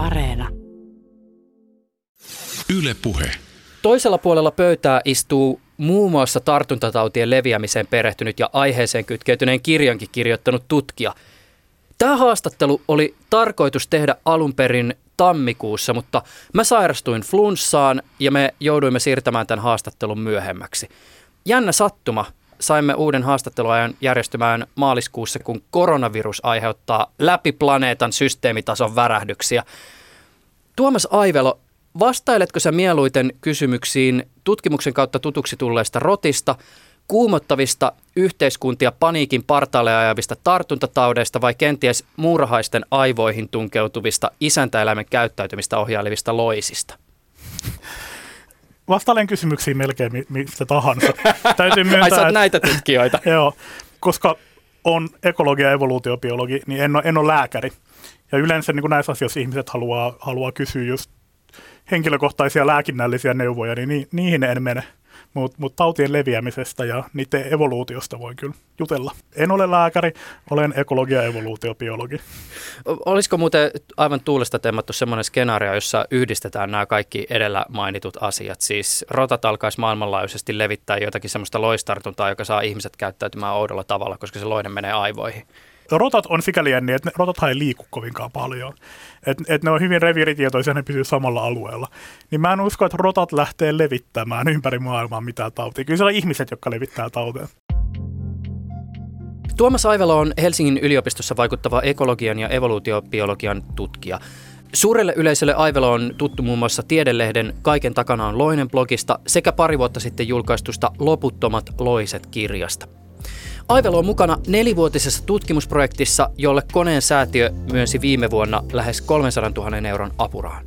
Areena. Yle Puhe. Toisella puolella pöytää istuu muun muassa tartuntatautien leviämiseen perehtynyt ja aiheeseen kytkeytyneen kirjankin kirjoittanut tutkija. Tämä haastattelu oli tarkoitus tehdä alun perin tammikuussa, mutta mä sairastuin flunssaan ja me jouduimme siirtämään tämän haastattelun myöhemmäksi. Jännä sattuma, saimme uuden haastatteluajan järjestymään maaliskuussa, kun koronavirus aiheuttaa läpi planeetan systeemitason värähdyksiä. Tuomas Aivelo, vastailetko sä mieluiten kysymyksiin tutkimuksen kautta tutuksi tulleesta rotista, kuumottavista yhteiskuntia paniikin partaalle ajavista tartuntataudeista vai kenties muurahaisten aivoihin tunkeutuvista isäntäeläimen käyttäytymistä ohjailevista loisista? vastailen kysymyksiin melkein mistä tahansa. Täytyy myöntää, Ai näitä tutkijoita. joo, koska on ekologia ja evoluutiobiologi, niin en ole, en ole lääkäri. Ja yleensä niin kuin näissä asioissa ihmiset haluaa, haluaa kysyä just henkilökohtaisia lääkinnällisiä neuvoja, niin niihin en mene mutta mut tautien leviämisestä ja niiden evoluutiosta voi kyllä jutella. En ole lääkäri, olen ekologia- ja evoluutiobiologi. Olisiko muuten aivan tuulesta temmattu semmoinen skenaario, jossa yhdistetään nämä kaikki edellä mainitut asiat? Siis rotat alkaisi maailmanlaajuisesti levittää jotakin semmoista loistartuntaa, joka saa ihmiset käyttäytymään oudolla tavalla, koska se loinen menee aivoihin rotat on sikäli jänniä, että rotat ei liiku kovinkaan paljon. Että et ne on hyvin reviiritietoisia, ne pysyy samalla alueella. Niin mä en usko, että rotat lähtee levittämään ympäri maailmaa mitään tautia. Kyllä siellä on ihmiset, jotka levittää tautia. Tuomas Aivelo on Helsingin yliopistossa vaikuttava ekologian ja evoluutiobiologian tutkija. Suurelle yleisölle Aivelo on tuttu muun muassa Tiedelehden Kaiken takana on loinen blogista sekä pari vuotta sitten julkaistusta Loputtomat loiset kirjasta. Aivelo on mukana nelivuotisessa tutkimusprojektissa, jolle koneen säätiö myönsi viime vuonna lähes 300 000 euron apurahan.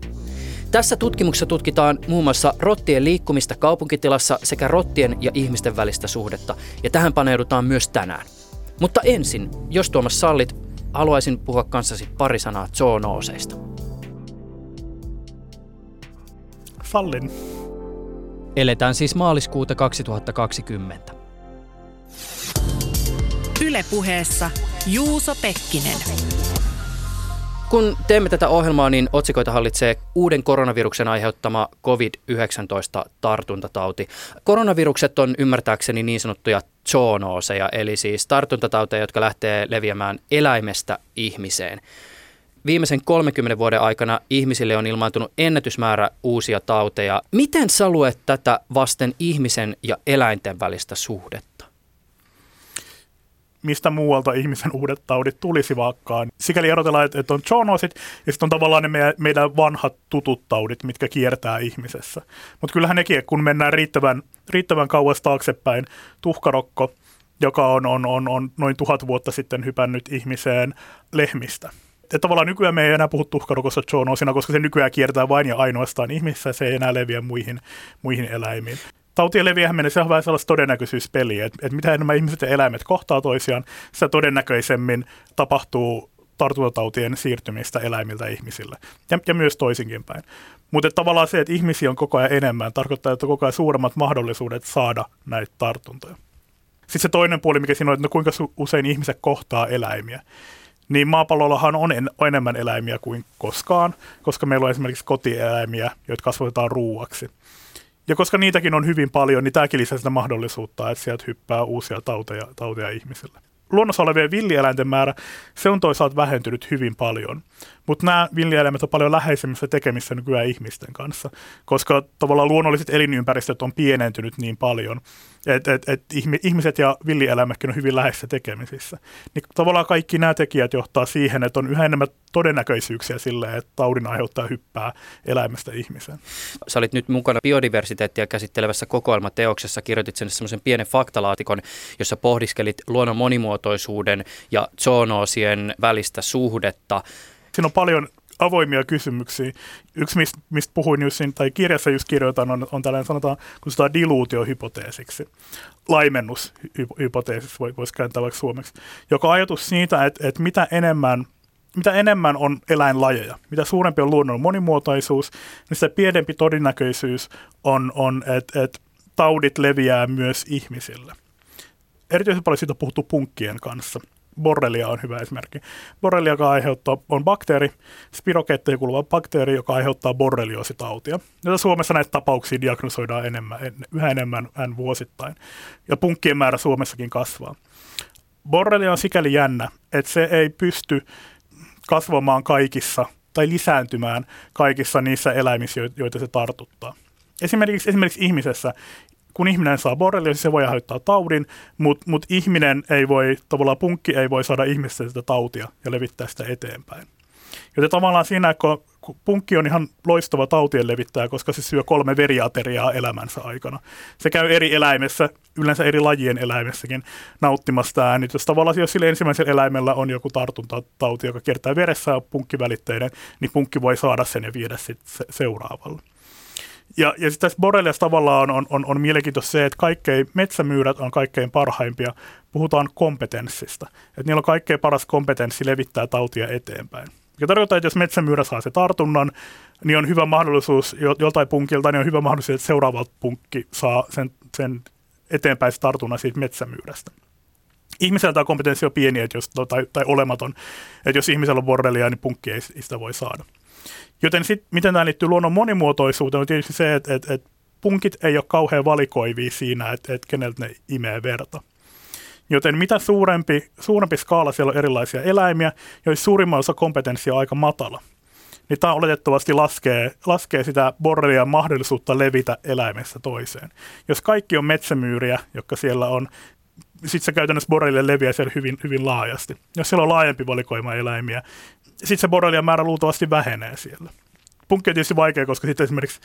Tässä tutkimuksessa tutkitaan muun muassa rottien liikkumista kaupunkitilassa sekä rottien ja ihmisten välistä suhdetta, ja tähän paneudutaan myös tänään. Mutta ensin, jos Tuomas sallit, haluaisin puhua kanssasi pari sanaa zoonooseista. Sallin. Eletään siis maaliskuuta 2020. Ylepuheessa Juuso Pekkinen. Kun teemme tätä ohjelmaa, niin otsikoita hallitsee uuden koronaviruksen aiheuttama COVID-19-tartuntatauti. Koronavirukset on ymmärtääkseni niin sanottuja zoonooseja, eli siis tartuntatauteja, jotka lähtee leviämään eläimestä ihmiseen. Viimeisen 30 vuoden aikana ihmisille on ilmaantunut ennätysmäärä uusia tauteja. Miten sä luet tätä vasten ihmisen ja eläinten välistä suhdetta? Mistä muualta ihmisen uudet taudit tulisi vaikkaan. Sikäli erotellaan, että on zoonosit ja sitten on tavallaan ne meidän, vanhat tutut taudit, mitkä kiertää ihmisessä. Mutta kyllähän nekin, kun mennään riittävän, riittävän kauas taaksepäin, tuhkarokko, joka on, on, on, on noin tuhat vuotta sitten hypännyt ihmiseen lehmistä. Että tavallaan nykyään me ei enää puhu tuhkarokossa zoonosina, koska se nykyään kiertää vain ja ainoastaan ihmisessä, se ei enää leviä muihin, muihin eläimiin tautien leviähän mennessä on vähän sellaista todennäköisyyspeliä, että, että mitä enemmän ihmiset ja eläimet kohtaa toisiaan, sitä todennäköisemmin tapahtuu tartuntatautien siirtymistä eläimiltä ihmisille ja, ja myös toisinkin päin. Mutta tavallaan se, että ihmisiä on koko ajan enemmän, tarkoittaa, että on koko ajan suuremmat mahdollisuudet saada näitä tartuntoja. Sitten se toinen puoli, mikä siinä on, että no kuinka usein ihmiset kohtaa eläimiä. Niin maapallollahan on en, enemmän eläimiä kuin koskaan, koska meillä on esimerkiksi kotieläimiä, joita kasvatetaan ruuaksi. Ja koska niitäkin on hyvin paljon, niin tämäkin lisää sitä mahdollisuutta, että sieltä hyppää uusia tauteja, tauteja ihmisille. Luonnossa olevien villieläinten määrä, se on toisaalta vähentynyt hyvin paljon. Mutta nämä villieläimet on paljon läheisemmissä tekemissä nykyään ihmisten kanssa, koska tavallaan luonnolliset elinympäristöt on pienentynyt niin paljon, että et, et ihmiset ja villieläimetkin on hyvin läheisissä tekemisissä. Niin tavallaan kaikki nämä tekijät johtaa siihen, että on yhä enemmän todennäköisyyksiä sille, että taudin aiheuttaa hyppää eläimestä ihmiseen. Sä olit nyt mukana biodiversiteettia käsittelevässä kokoelmateoksessa, kirjoitit sen semmoisen pienen faktalaatikon, jossa pohdiskelit luonnon monimuotoisuuden ja zoonoosien välistä suhdetta. Siinä on paljon avoimia kysymyksiä. Yksi, mistä, mistä puhuin just siinä, tai kirjassa just kirjoitan, on, on tällainen sanotaan, kun sitä diluutiohypoteesiksi. Laimennushypoteesiksi voisi kääntää vaikka suomeksi. Joka ajatus siitä, että, että mitä enemmän mitä enemmän on eläinlajeja, mitä suurempi on luonnon monimuotoisuus, niin sitä pienempi todennäköisyys on, on että et taudit leviää myös ihmisille. Erityisen paljon siitä on puhuttu punkkien kanssa – Borrelia on hyvä esimerkki. Borrelia, joka aiheuttaa, on bakteeri, spirokeetteen kuuluva bakteeri, joka aiheuttaa borreliositautia. Jota Suomessa näitä tapauksia diagnosoidaan enemmän, yhä enemmän vuosittain. Ja punkkien määrä Suomessakin kasvaa. Borrelia on sikäli jännä, että se ei pysty kasvamaan kaikissa tai lisääntymään kaikissa niissä eläimissä, joita se tartuttaa. Esimerkiksi, esimerkiksi ihmisessä, kun ihminen saa borreliosi, se voi aiheuttaa taudin, mutta mut ihminen ei voi, tavallaan punkki ei voi saada ihmistä sitä tautia ja levittää sitä eteenpäin. Joten tavallaan siinä, kun punkki on ihan loistava tautien levittäjä, koska se syö kolme veriateriaa elämänsä aikana. Se käy eri eläimessä, yleensä eri lajien eläimessäkin nauttimasta äänitystä. Tavallaan jos sillä ensimmäisellä eläimellä on joku tartuntatauti, joka kiertää veressä ja punkkivälitteinen, niin punkki voi saada sen ja viedä sitten se seuraavalle. Ja, ja sitten tässä Borrelias tavallaan on, on, on mielenkiintoista se, että kaikkein metsämyyrät on kaikkein parhaimpia. Puhutaan kompetenssista. Että niillä on kaikkein paras kompetenssi levittää tautia eteenpäin. Ja tarkoittaa, että jos metsämyyrä saa se tartunnan, niin on hyvä mahdollisuus joltain punkilta, niin on hyvä mahdollisuus, että seuraava punkki saa sen, sen eteenpäin tartunnan siitä metsämyyrästä. Ihmisellä tämä kompetenssi on pieni että jos, tai, tai olematon. Että jos ihmisellä on borrelia, niin punkki ei sitä voi saada. Joten sitten, miten tämä liittyy luonnon monimuotoisuuteen, on tietysti se, että, että, että punkit ei ole kauhean valikoivia siinä, että, että keneltä ne imee verta. Joten mitä suurempi, suurempi skaala siellä on erilaisia eläimiä, joissa suurimman osa kompetenssia on aika matala, niin tämä oletettavasti laskee, laskee sitä borrelian mahdollisuutta levitä eläimestä toiseen. Jos kaikki on metsämyyriä, jotka siellä on, sitten se käytännössä borrelia leviää siellä hyvin, hyvin laajasti. Jos siellä on laajempi valikoima eläimiä, sitten se borrelian määrä luultavasti vähenee siellä. Punkki on tietysti vaikea, koska sitten esimerkiksi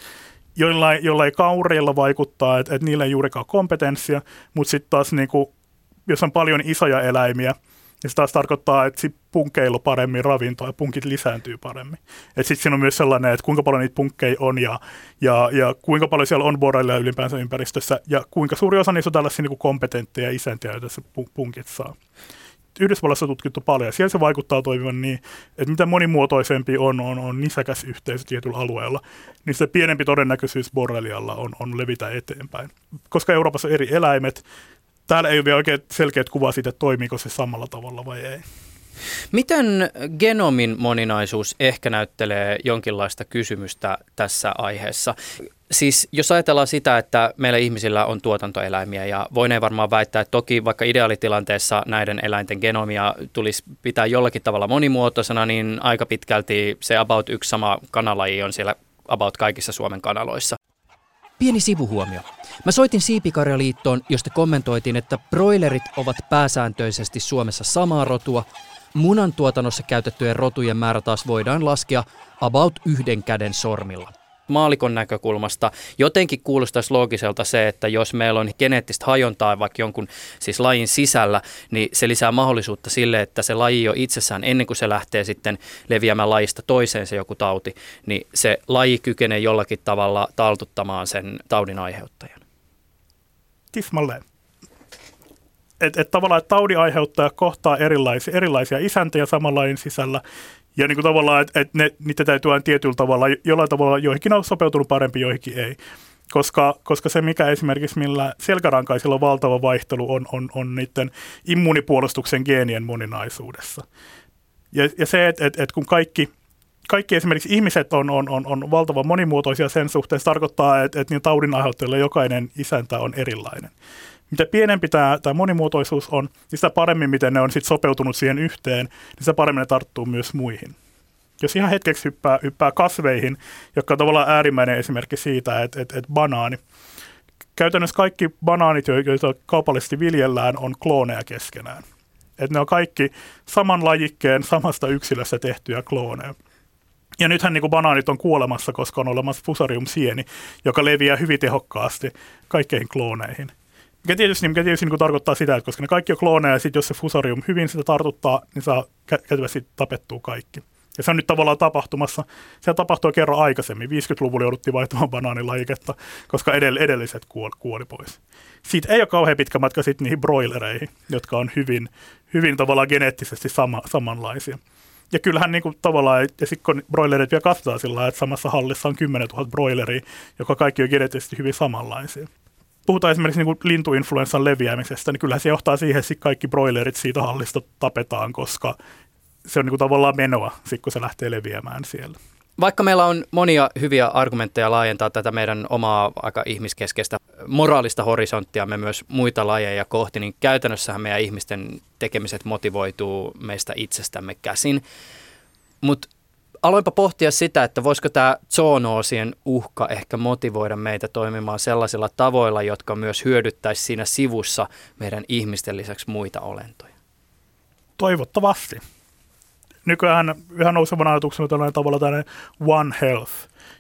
jollain, jollain kaureilla vaikuttaa, että, että niillä ei juurikaan kompetenssia, mutta sitten taas niin kuin, jos on paljon isoja eläimiä, niin se taas tarkoittaa, että punkkeilla paremmin ravintoa ja punkit lisääntyy paremmin. Sitten siinä on myös sellainen, että kuinka paljon niitä punkkeja on ja, ja, ja kuinka paljon siellä on borreilla ylipäänsä ympäristössä ja kuinka suuri osa niistä on tällaisia niin kompetentteja isäntiä, joita se punkit saa. Yhdysvalloissa tutkittu paljon ja siellä se vaikuttaa toimivan niin, että mitä monimuotoisempi on, on, on nisäkäs yhteisö tietyllä alueella, niin se pienempi todennäköisyys borrelialla on, on levitä eteenpäin. Koska Euroopassa on eri eläimet, täällä ei ole vielä oikein selkeät kuvaa siitä, että toimiiko se samalla tavalla vai ei. Miten genomin moninaisuus ehkä näyttelee jonkinlaista kysymystä tässä aiheessa? Siis jos ajatellaan sitä, että meillä ihmisillä on tuotantoeläimiä ja voineen varmaan väittää, että toki vaikka ideaalitilanteessa näiden eläinten genomia tulisi pitää jollakin tavalla monimuotoisena, niin aika pitkälti se about yksi sama kanalaji on siellä about kaikissa Suomen kanaloissa. Pieni sivuhuomio. Mä soitin Siipikarjaliittoon, josta kommentoitiin, että broilerit ovat pääsääntöisesti Suomessa samaa rotua. Munan tuotannossa käytettyjen rotujen määrä taas voidaan laskea about yhden käden sormilla maalikon näkökulmasta jotenkin kuulostaisi loogiselta se, että jos meillä on geneettistä hajontaa vaikka jonkun siis lajin sisällä, niin se lisää mahdollisuutta sille, että se laji jo itsessään ennen kuin se lähtee sitten leviämään lajista toiseen se joku tauti, niin se laji kykenee jollakin tavalla taltuttamaan sen taudin aiheuttajan. Tismalleen. Että et tavallaan taudin aiheuttaja kohtaa erilaisia, erilaisia isäntöjä saman sisällä ja niin kuin tavallaan, että, että ne, niitä täytyy aina tietyllä tavalla, jollain tavalla joihinkin on sopeutunut parempi, joihinkin ei. Koska, koska se, mikä esimerkiksi millä selkärankaisilla on valtava vaihtelu, on, on, on niiden immunipuolustuksen geenien moninaisuudessa. Ja, ja se, että, että, että kun kaikki, kaikki esimerkiksi ihmiset on, on, on, on valtavan monimuotoisia sen suhteen, se tarkoittaa, että, että niin taudin aiheuttajille jokainen isäntä on erilainen mitä pienempi tämä, tämä monimuotoisuus on, niin sitä paremmin, miten ne on sit sopeutunut siihen yhteen, niin sitä paremmin ne tarttuu myös muihin. Jos ihan hetkeksi hyppää, hyppää kasveihin, joka on tavallaan äärimmäinen esimerkki siitä, että, että, että banaani, käytännössä kaikki banaanit, joita kaupallisesti viljellään, on klooneja keskenään. Että ne on kaikki saman lajikkeen, samasta yksilöstä tehtyjä klooneja. Ja nythän niin kuin banaanit on kuolemassa, koska on olemassa fusarium-sieni, joka leviää hyvin tehokkaasti kaikkeihin klooneihin. Mikä tietysti, mikä tietysti niin tarkoittaa sitä, että koska ne kaikki on klooneja ja sitten jos se fusarium hyvin sitä tartuttaa, niin saa kätevästi tapettua kaikki. Ja se on nyt tavallaan tapahtumassa. Se tapahtui kerran aikaisemmin. 50-luvulla jouduttiin vaihtamaan banaanilajiketta, koska edell- edelliset kuoli, kuoli pois. Siitä ei ole kauhean pitkä matka sitten niihin broilereihin, jotka on hyvin, hyvin tavallaan geneettisesti sama, samanlaisia. Ja kyllähän niin kuin tavallaan, ja sitten kun broilerit vielä kasvataan sillä että samassa hallissa on 10 000 broileria, joka kaikki on geneettisesti hyvin samanlaisia. Puhutaan esimerkiksi niin lintuinfluenssan leviämisestä, niin kyllähän se johtaa siihen, että kaikki broilerit siitä hallista tapetaan, koska se on niin kuin tavallaan menoa, sit kun se lähtee leviämään siellä. Vaikka meillä on monia hyviä argumentteja laajentaa tätä meidän omaa aika ihmiskeskeistä moraalista horisonttia me myös muita lajeja kohti, niin käytännössähän meidän ihmisten tekemiset motivoituu meistä itsestämme käsin. Mutta aloinpa pohtia sitä, että voisiko tämä zoonoosien uhka ehkä motivoida meitä toimimaan sellaisilla tavoilla, jotka myös hyödyttäisi siinä sivussa meidän ihmisten lisäksi muita olentoja. Toivottavasti nykyään yhä nousevana ajatuksena tällainen tavalla tällainen One Health,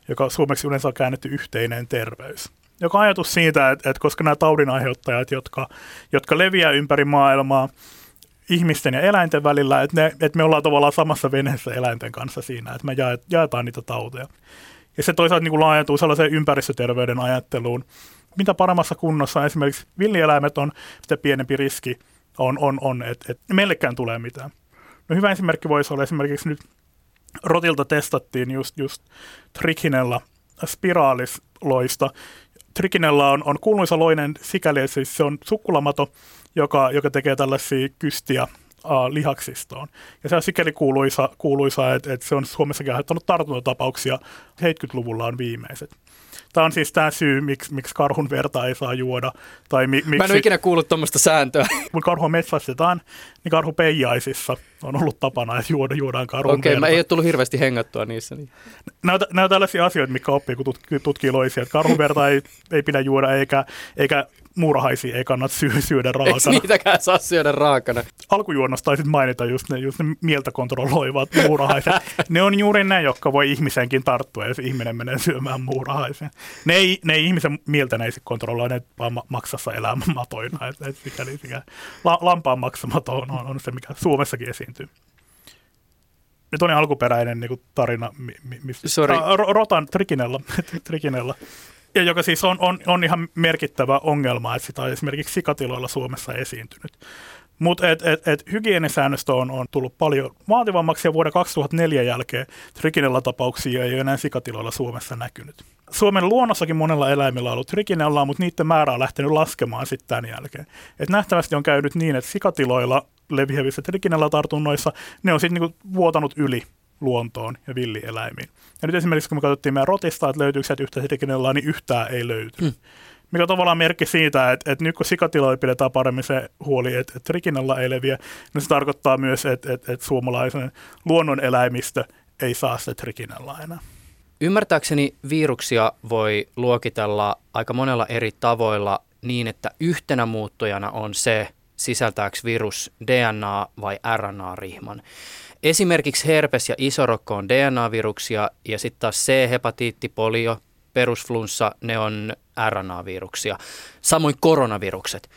joka suomeksi yleensä on käännetty yhteinen terveys. Joka ajatus siitä, että, että koska nämä taudinaiheuttajat, jotka, jotka leviää ympäri maailmaa ihmisten ja eläinten välillä, että, ne, että me ollaan tavallaan samassa veneessä eläinten kanssa siinä, että me jaetaan niitä tauteja. Ja se toisaalta niin kuin laajentuu sellaiseen ympäristöterveyden ajatteluun. Mitä paremmassa kunnossa esimerkiksi villieläimet on, sitä pienempi riski on, on, on että, että meillekään tulee mitään. No hyvä esimerkki voisi olla esimerkiksi nyt rotilta testattiin just, just trikinella spiraalisloista. Trikinella on, on kuuluisa loinen sikäli, siis se on sukkulamato, joka, joka tekee tällaisia kystiä uh, lihaksistoon. Ja se on sikäli kuuluisa, kuuluisa että, että se on Suomessakin aiheuttanut tartuntatapauksia. 70-luvulla on viimeiset. Tämä on siis tämä syy, miksi, miksi karhun verta ei saa juoda. Tai mi, miksi, Mä en ole ikinä kuullut tuommoista sääntöä. Kun karhua metsästetään, niin karhu peijaisissa on ollut tapana, että juoda, juodaan karhun Okei, verta. mä ei ole tullut hirveästi hengattua niissä. Niin. Nämä, nämä on tällaisia asioita, mitkä oppii, kun tutkii, loisia. Karhun verta ei, ei pidä juoda, eikä, eikä muurahaisia ei kannata sy- syödä Eikö raakana. niitäkään saa syödä raakana? Alkujuonnosta taisit mainita just ne, just ne mieltä kontrolloivat muurahaiset. ne on juuri ne, jotka voi ihmisenkin tarttua, jos ihminen menee syömään muurahaisen. Ne ei, ne ei ihmisen mieltä ne ei kontrolloi, ne vaan ma- maksassa elämän matoina. Et, et sikäli, sikäli. La, lampaan maksamato on, on, on se, mikä Suomessakin esiintyy. Nyt on alkuperäinen niin kuin tarina, mi, mi, mistä, Sorry. Ro- rotan trikinella, trikinella. Ja joka siis on, on, on ihan merkittävä ongelma, että sitä on esimerkiksi sikatiloilla Suomessa esiintynyt. Mutta et, et, et hygienisäännöstö on, on tullut paljon vaativammaksi ja vuoden 2004 jälkeen trikinella tapauksia ei ole enää sikatiloilla Suomessa näkynyt. Suomen luonnossakin monella eläimellä on ollut trikinellaa, mutta niiden määrä on lähtenyt laskemaan sitten tämän jälkeen. Et nähtävästi on käynyt niin, että sikatiloilla leviävissä trikinellä tartunnoissa ne on sitten niinku vuotanut yli luontoon ja villieläimiin. Ja nyt esimerkiksi kun me katsottiin meidän rotista, että löytyykö sieltä yhtä trikinellaa, niin yhtään ei löytynyt. Hmm mikä on tavallaan merkki siitä, että, että nyt kun sikatiloilla pidetään paremmin se huoli, että, että trikinalla ei leviä, niin se tarkoittaa myös, että, että, että suomalaisen luonnon eläimistö ei saa sitä trikinalla enää. Ymmärtääkseni viruksia voi luokitella aika monella eri tavoilla niin, että yhtenä muuttujana on se, sisältääkö virus DNA- vai RNA-rihman. Esimerkiksi herpes ja isorokko on DNA-viruksia ja sitten taas C-hepatiitti, polio, perusflunssa, ne on RNA-viruksia. Samoin koronavirukset.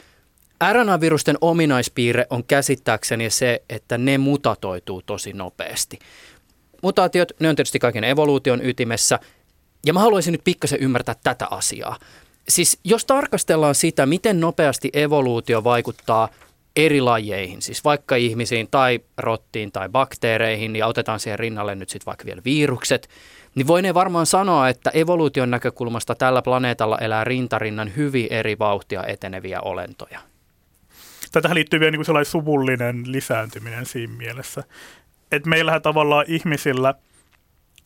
RNA-virusten ominaispiirre on käsittääkseni se, että ne mutatoituu tosi nopeasti. Mutaatiot, ne on tietysti kaiken evoluution ytimessä. Ja mä haluaisin nyt pikkasen ymmärtää tätä asiaa. Siis jos tarkastellaan sitä, miten nopeasti evoluutio vaikuttaa eri lajeihin, siis vaikka ihmisiin tai rottiin tai bakteereihin, ja otetaan siihen rinnalle nyt sitten vaikka vielä virukset, niin voinee varmaan sanoa, että evoluution näkökulmasta tällä planeetalla elää rintarinnan hyvin eri vauhtia eteneviä olentoja. Tätähän liittyy vielä niin sellainen suvullinen lisääntyminen siinä mielessä. Että meillähän tavallaan ihmisillä,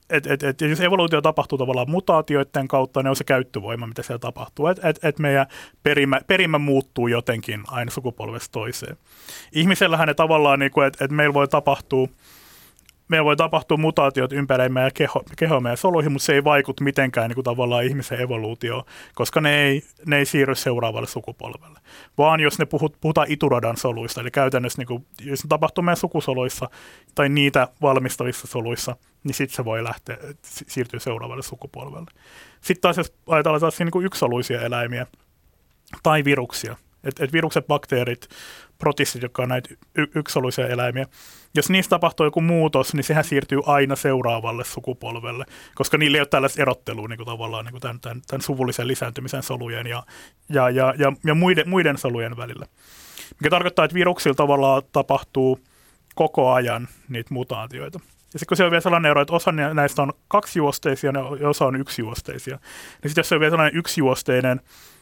että et, et, jos evoluutio tapahtuu tavallaan mutaatioiden kautta, ne on se käyttövoima, mitä siellä tapahtuu. Että et, et meidän perimä, perimä muuttuu jotenkin aina sukupolvesta toiseen. Ihmisellähän ne tavallaan, niin kuin, että et meillä voi tapahtua meillä voi tapahtua mutaatiot ympäri meidän keho, keho meidän soluihin, mutta se ei vaikuta mitenkään niin kuin tavallaan ihmisen evoluutioon, koska ne ei, ne ei siirry seuraavalle sukupolvelle. Vaan jos ne puhut, puhutaan ituradan soluista, eli käytännössä niin kuin, jos ne tapahtuu meidän sukusoluissa tai niitä valmistavissa soluissa, niin sitten se voi lähteä, siirtyä seuraavalle sukupolvelle. Sitten taas jos ajatellaan taas niin kuin yksisoluisia eläimiä tai viruksia, että et virukset, bakteerit, protistit, jotka on näitä y- yksisoluisia eläimiä, jos niistä tapahtuu joku muutos, niin sehän siirtyy aina seuraavalle sukupolvelle, koska niillä ei ole tällaista erottelua niin kuin tavallaan niin kuin tämän, tämän, tämän suvullisen lisääntymisen solujen ja, ja, ja, ja, ja muiden, muiden solujen välillä. Mikä tarkoittaa, että viruksilla tavallaan tapahtuu koko ajan niitä mutaatioita. Ja sitten kun se on vielä sellainen ero, että osa näistä on kaksijuosteisia ja osa on yksijuosteisia, niin sitten jos se on vielä sellainen yksijuosteinen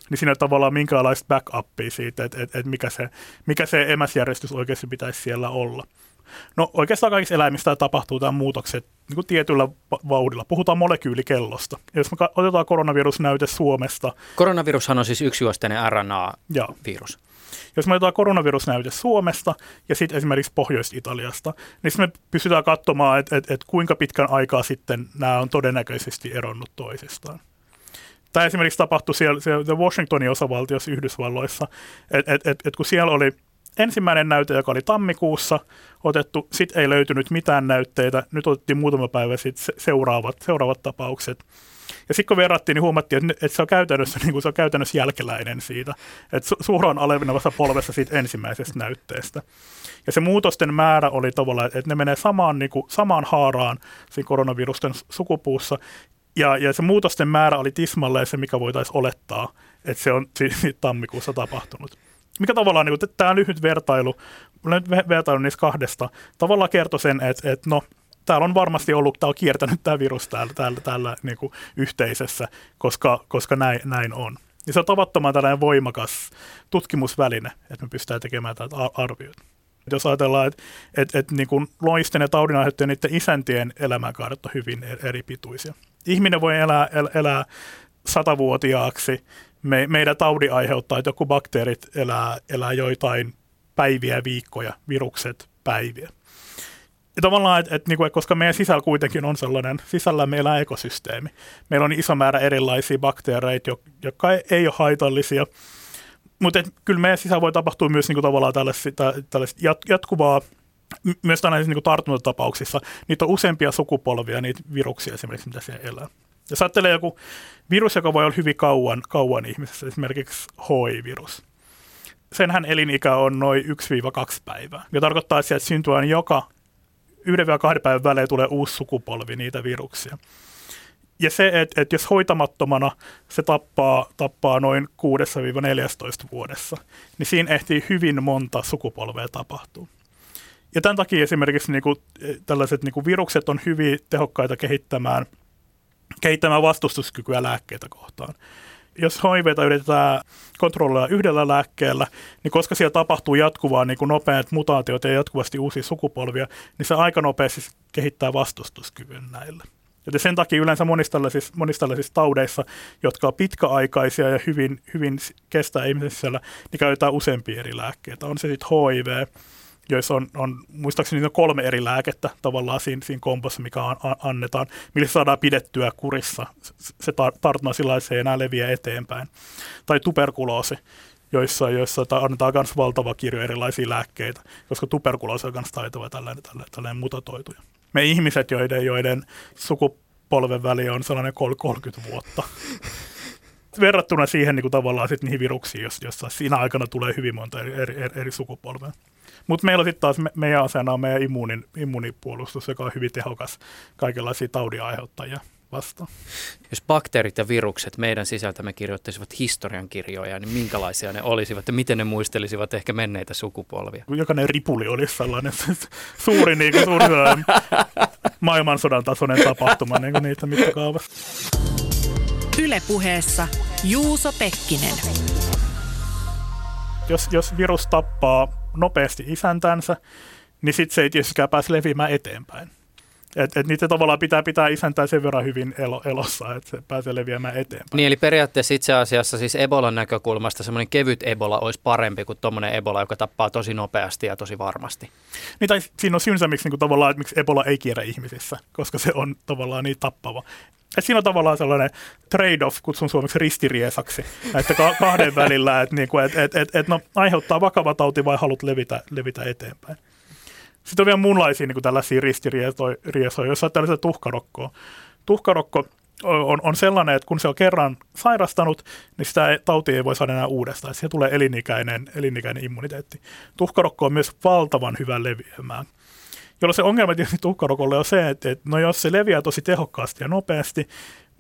niin siinä ei tavallaan minkäänlaista backupia siitä, että, että, että mikä, se, mikä se emäsjärjestys oikeasti pitäisi siellä olla. No oikeastaan kaikissa eläimistä tapahtuu tämä muutokset niin kuin tietyllä vauhdilla. Puhutaan molekyylikellosta. Jos me otetaan koronavirusnäyte Suomesta. Koronavirushan on siis yksijuosteinen RNA-virus. Jos me otetaan koronavirusnäyte Suomesta ja sitten esimerkiksi Pohjois-Italiasta, niin me pystytään katsomaan, että et, et kuinka pitkän aikaa sitten nämä on todennäköisesti eronnut toisistaan. Tämä esimerkiksi tapahtui siellä, siellä Washingtonin osavaltiossa Yhdysvalloissa, että et, et, et kun siellä oli ensimmäinen näyte, joka oli tammikuussa otettu, sitten ei löytynyt mitään näytteitä, nyt otettiin muutama päivä sitten seuraavat, seuraavat tapaukset. Ja sitten kun verrattiin, niin huomattiin, että, se on käytännössä, niin kuin se on käytännössä jälkeläinen siitä, että su- suoraan alevinavassa polvessa siitä ensimmäisestä näytteestä. Ja se muutosten määrä oli tavallaan, että ne menee samaan, niin kuin, samaan haaraan siinä koronavirusten sukupuussa, ja, ja se muutosten määrä oli tismalleen se, mikä voitaisiin olettaa, että se on tammikuussa tapahtunut. Mikä tavallaan, niin tämä lyhyt vertailu, nyt vertailu niistä kahdesta, tavallaan kertoi sen, että, että no, täällä on varmasti ollut, tämä on kiertänyt tämä virus täällä, täällä, täällä niin kuin yhteisössä, koska, koska näin, näin on. Ja se on tavattoman tällainen voimakas tutkimusväline, että me pystytään tekemään tätä arvioita. Jos ajatellaan, että, että, että niin kuin loisten ja taudinaiheuttajien niiden isäntien elämänkaaret on hyvin eri pituisia. Ihminen voi elää, el, elää satavuotiaaksi, me, meidän taudi aiheuttaa, että joku bakteerit elää, elää joitain päiviä, viikkoja, virukset päiviä. Ja tavallaan, että et, niinku, et koska meidän sisällä kuitenkin on sellainen, sisällä meillä on ekosysteemi. Meillä on iso määrä erilaisia bakteereita, jotka ei, ole haitallisia. Mutta kyllä meidän sisällä voi tapahtua myös niinku, tavallaan tällaista, tällaista jat, jatkuvaa, myös tällaisissa niinku, tartuntatapauksissa. Niitä on useampia sukupolvia, niitä viruksia esimerkiksi, mitä siellä elää. Jos ajattelee joku virus, joka voi olla hyvin kauan, kauan ihmisessä, esimerkiksi HIV-virus, senhän elinikä on noin 1-2 päivää. Ja tarkoittaa, että sieltä syntyy aina joka yhden vai kahden päivän välein tulee uusi sukupolvi niitä viruksia. Ja se, että, että jos hoitamattomana se tappaa, tappaa noin 6-14 vuodessa, niin siinä ehtii hyvin monta sukupolvea tapahtuu. Ja tämän takia esimerkiksi niin kuin, tällaiset niin kuin virukset on hyvin tehokkaita kehittämään, kehittämään vastustuskykyä lääkkeitä kohtaan jos HIVtä yritetään kontrolloida yhdellä lääkkeellä, niin koska siellä tapahtuu jatkuvaa niin nopeat mutaatiot ja jatkuvasti uusia sukupolvia, niin se aika nopeasti kehittää vastustuskyvyn näille. Joten sen takia yleensä monissa tällaisissa, monissa tällaisissa taudeissa, jotka on pitkäaikaisia ja hyvin, hyvin kestää ihmisessä, niin käytetään useampia eri lääkkeitä. On se sitten HIV, joissa on, on muistaakseni on kolme eri lääkettä tavallaan siinä, siinä kompossa, mikä an, annetaan, millä saadaan pidettyä kurissa. Se tar- tartunta sillä se ei enää leviä eteenpäin. Tai tuberkuloosi, joissa, joissa annetaan myös valtava kirjo erilaisia lääkkeitä, koska tuberkuloosi on myös taitava tällainen, tällainen, tällainen mutatoituja. Me ihmiset, joiden, joiden sukupolven väli on sellainen 30 vuotta, verrattuna siihen niin kuin tavallaan sit niihin viruksiin, joissa siinä aikana tulee hyvin monta eri, eri, eri sukupolvea. Mutta meillä sitten taas me, meidän asena on meidän immuunin, immunipuolustus, joka on hyvin tehokas kaikenlaisia taudin aiheuttajia vastaan. Jos bakteerit ja virukset meidän sisältämme kirjoittaisivat historiankirjoja, niin minkälaisia ne olisivat ja miten ne muistelisivat ehkä menneitä sukupolvia? Jokainen ripuli olisi sellainen suuri, niin kuin, suuri maailmansodan tasoinen tapahtuma niin kuin niitä mittakaavassa. Ylepuheessa Juuso Pekkinen. Jos, jos virus tappaa nopeasti isäntänsä, niin sitten se ei tietystikään pääse leviämään eteenpäin. Et, et niitä tavallaan pitää pitää isäntää sen verran hyvin elo, elossa, että se pääsee leviämään eteenpäin. Niin eli periaatteessa itse asiassa siis Ebolan näkökulmasta semmoinen kevyt Ebola olisi parempi kuin tuommoinen Ebola, joka tappaa tosi nopeasti ja tosi varmasti. Niin tai siinä on syynsä, miksi niin tavallaan, että miksi Ebola ei kierrä ihmisissä, koska se on tavallaan niin tappava. Et siinä on tavallaan sellainen trade-off, kutsun suomeksi ristiriesaksi, näiden kahden välillä, että niinku, et, et, et, et, no, aiheuttaa vakava tauti vai haluat levitä, levitä eteenpäin. Sitten on vielä muunlaisia niin kuin tällaisia ristiriesoja, joissa on tällaisia tuhkarokkoa. Tuhkarokko on, on sellainen, että kun se on kerran sairastanut, niin sitä tautia ei voi saada enää uudestaan. Siihen tulee elinikäinen, elinikäinen immuniteetti. Tuhkarokko on myös valtavan hyvä leviämään. Jolloin se ongelma tietysti tuhkarokolle on se, että, että no jos se leviää tosi tehokkaasti ja nopeasti,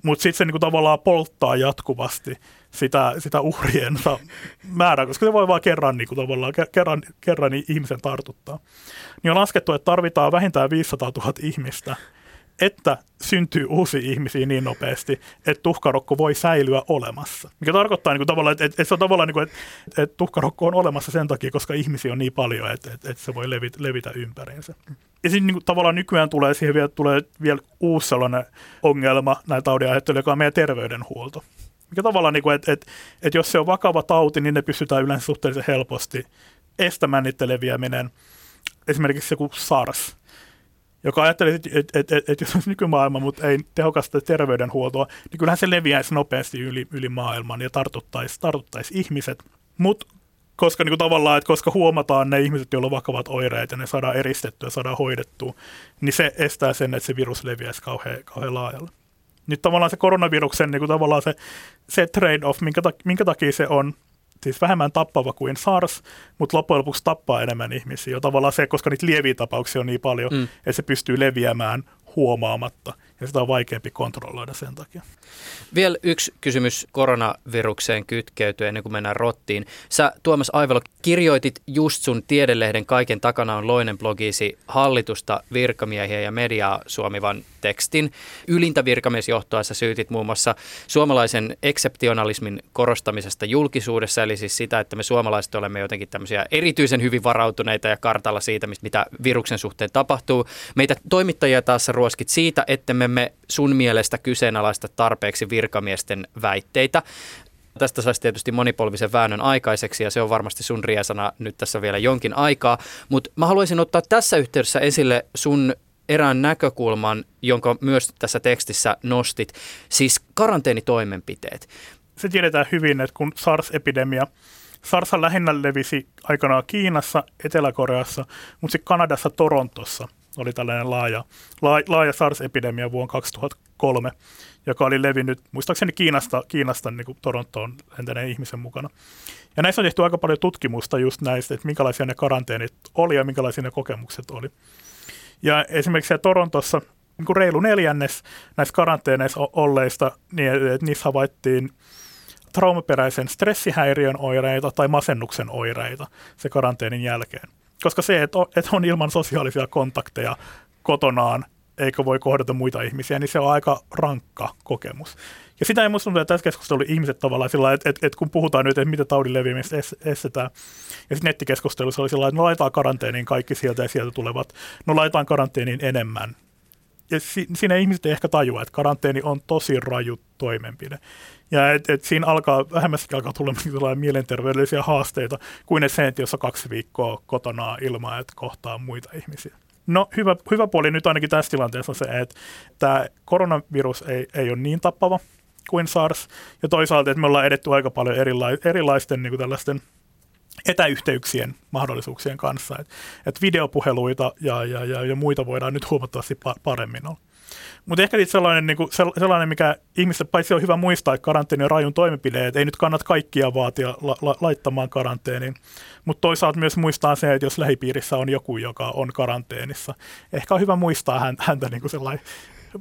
mutta sitten se niinku tavallaan polttaa jatkuvasti sitä, sitä uhriensa määrää, koska se voi vaan kerran, niinku tavallaan, kerran, kerran ihmisen tartuttaa. Niin on laskettu, että tarvitaan vähintään 500 000 ihmistä, että syntyy uusia ihmisiä niin nopeasti, että tuhkarokko voi säilyä olemassa. Mikä tarkoittaa niin kuin tavallaan, että, että se on tavallaan, niin kuin, että, että tuhkarokko on olemassa sen takia, koska ihmisiä on niin paljon, että, että, että se voi levitä, levitä ympäriinsä. Ja sitten niin tavallaan nykyään tulee siihen vielä, tulee vielä uusi sellainen ongelma näitä taudin joka on meidän terveydenhuolto. Mikä tavallaan, niin kuin, että, että, että jos se on vakava tauti, niin ne pystytään yleensä suhteellisen helposti estämään niiden leviäminen. Esimerkiksi joku SARS, joka ajatteli, että, että, että, että, että jos olisi nykymaailma, mutta ei tehokasta terveydenhuoltoa, niin kyllähän se leviäisi nopeasti yli, yli maailman ja tartuttaisi, tartuttaisi ihmiset. Mutta koska niin kuin tavallaan, että koska huomataan ne ihmiset, joilla on vakavat oireet ja ne saadaan eristettyä, saadaan hoidettua, niin se estää sen, että se virus leviäisi kauhean, kauhean laajalle. Nyt tavallaan se koronaviruksen niin kuin tavallaan se, se trade-off, minkä, minkä takia se on siis vähemmän tappava kuin SARS, mutta loppujen lopuksi tappaa enemmän ihmisiä. Ja tavallaan se, koska niitä lieviä tapauksia on niin paljon, mm. että se pystyy leviämään huomaamatta ja sitä on vaikeampi kontrolloida sen takia. Vielä yksi kysymys koronavirukseen kytkeytyen ennen kuin mennään rottiin. Sä Tuomas Aivalo kirjoitit just sun tiedelehden Kaiken takana on Loinen blogisi hallitusta, virkamiehiä ja mediaa suomivan tekstin. Ylintä virkamiesjohtoa sä syytit muun muassa suomalaisen ekseptionalismin korostamisesta julkisuudessa, eli siis sitä, että me suomalaiset olemme jotenkin tämmöisiä erityisen hyvin varautuneita ja kartalla siitä, mitä viruksen suhteen tapahtuu. Meitä toimittajia taas ruoskit siitä, että me me sun mielestä kyseenalaista tarpeeksi virkamiesten väitteitä. Tästä saisi tietysti monipolvisen väännön aikaiseksi ja se on varmasti sun riesana nyt tässä vielä jonkin aikaa. Mutta mä haluaisin ottaa tässä yhteydessä esille sun erään näkökulman, jonka myös tässä tekstissä nostit, siis karanteenitoimenpiteet. Se tiedetään hyvin, että kun SARS-epidemia SARS lähinnä levisi aikanaan Kiinassa, Etelä-Koreassa, mutta sitten Kanadassa Torontossa – oli tällainen laaja, laaja, SARS-epidemia vuonna 2003, joka oli levinnyt muistaakseni Kiinasta, Kiinasta niin kuin Torontoon lentäneen ihmisen mukana. Ja näissä on tehty aika paljon tutkimusta just näistä, että minkälaisia ne karanteenit oli ja minkälaisia ne kokemukset oli. Ja esimerkiksi siellä Torontossa niin kuin reilu neljännes näistä karanteeneissa olleista, niin niissä havaittiin traumaperäisen stressihäiriön oireita tai masennuksen oireita se karanteenin jälkeen. Koska se, että on ilman sosiaalisia kontakteja kotonaan, eikä voi kohdata muita ihmisiä, niin se on aika rankka kokemus. Ja sitä ei musta tuntuu, että tässä keskustelussa ihmiset tavallaan sillä että, että, että kun puhutaan nyt, että mitä taudin leviämistä estetään, ja sitten nettikeskustelussa oli sillä että me laitetaan karanteeniin kaikki sieltä ja sieltä tulevat, no laitetaan karanteeniin enemmän. Ja si, siinä ihmiset ei ehkä tajua, että karanteeni on tosi raju toimenpide. Ja et, et siinä alkaa, vähemmästi alkaa tulla mielenterveydellisiä haasteita kuin sen, että jos on kaksi viikkoa kotona ilman, että kohtaa muita ihmisiä. No hyvä, hyvä puoli nyt ainakin tässä tilanteessa on se, että tämä koronavirus ei, ei ole niin tappava kuin SARS. Ja toisaalta, että me ollaan edetty aika paljon erila- erilaisten niin kuin tällaisten etäyhteyksien mahdollisuuksien kanssa. Että et videopuheluita ja, ja, ja, ja muita voidaan nyt huomattavasti paremmin olla. Mutta ehkä sellainen, niin kuin, sellainen, mikä ihmiset paitsi on hyvä muistaa, että karanteeni on rajun toimenpide, että ei nyt kannata kaikkia vaatia la, la, laittamaan karanteeniin. Mutta toisaalta myös muistaa se, että jos lähipiirissä on joku, joka on karanteenissa, ehkä on hyvä muistaa häntä, häntä niin kuin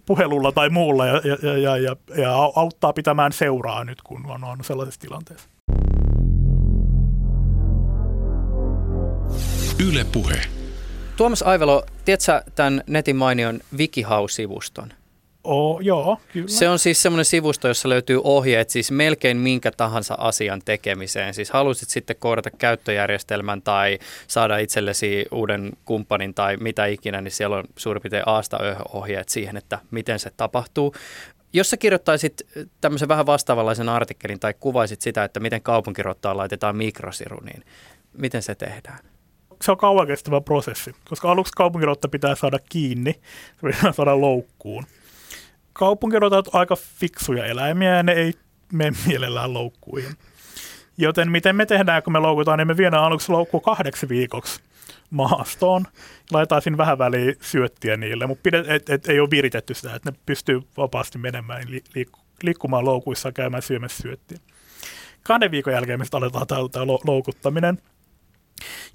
puhelulla tai muulla ja, ja, ja, ja, ja auttaa pitämään seuraa nyt, kun on, on sellaisessa tilanteessa. Yle Puhe. Tuomas Aivelo, tiedätkö tämän netin mainion Wikihow-sivuston? Oh, joo, kyllä. Se on siis semmoinen sivusto, jossa löytyy ohjeet siis melkein minkä tahansa asian tekemiseen. Siis halusit sitten koodata käyttöjärjestelmän tai saada itsellesi uuden kumppanin tai mitä ikinä, niin siellä on suurin piirtein aasta ohjeet siihen, että miten se tapahtuu. Jos sä kirjoittaisit tämmöisen vähän vastaavanlaisen artikkelin tai kuvaisit sitä, että miten kaupunkirottaa laitetaan mikrosiru, niin miten se tehdään? se on kauan kestävä prosessi, koska aluksi kaupunkirotta pitää saada kiinni, se pitää saada loukkuun. Kaupunkirotat on aika fiksuja eläimiä ja ne ei mene mielellään loukkuihin. Joten miten me tehdään, kun me loukutaan, niin me viedään aluksi loukku kahdeksi viikoksi maastoon. Laitetaan siinä vähän väliin syöttiä niille, mutta pidet, et, et, ei ole viritetty sitä, että ne pystyy vapaasti menemään, liik- liikkumaan loukuissa käymään syömässä syöttiä. Kahden viikon jälkeen me aletaan tämä loukuttaminen –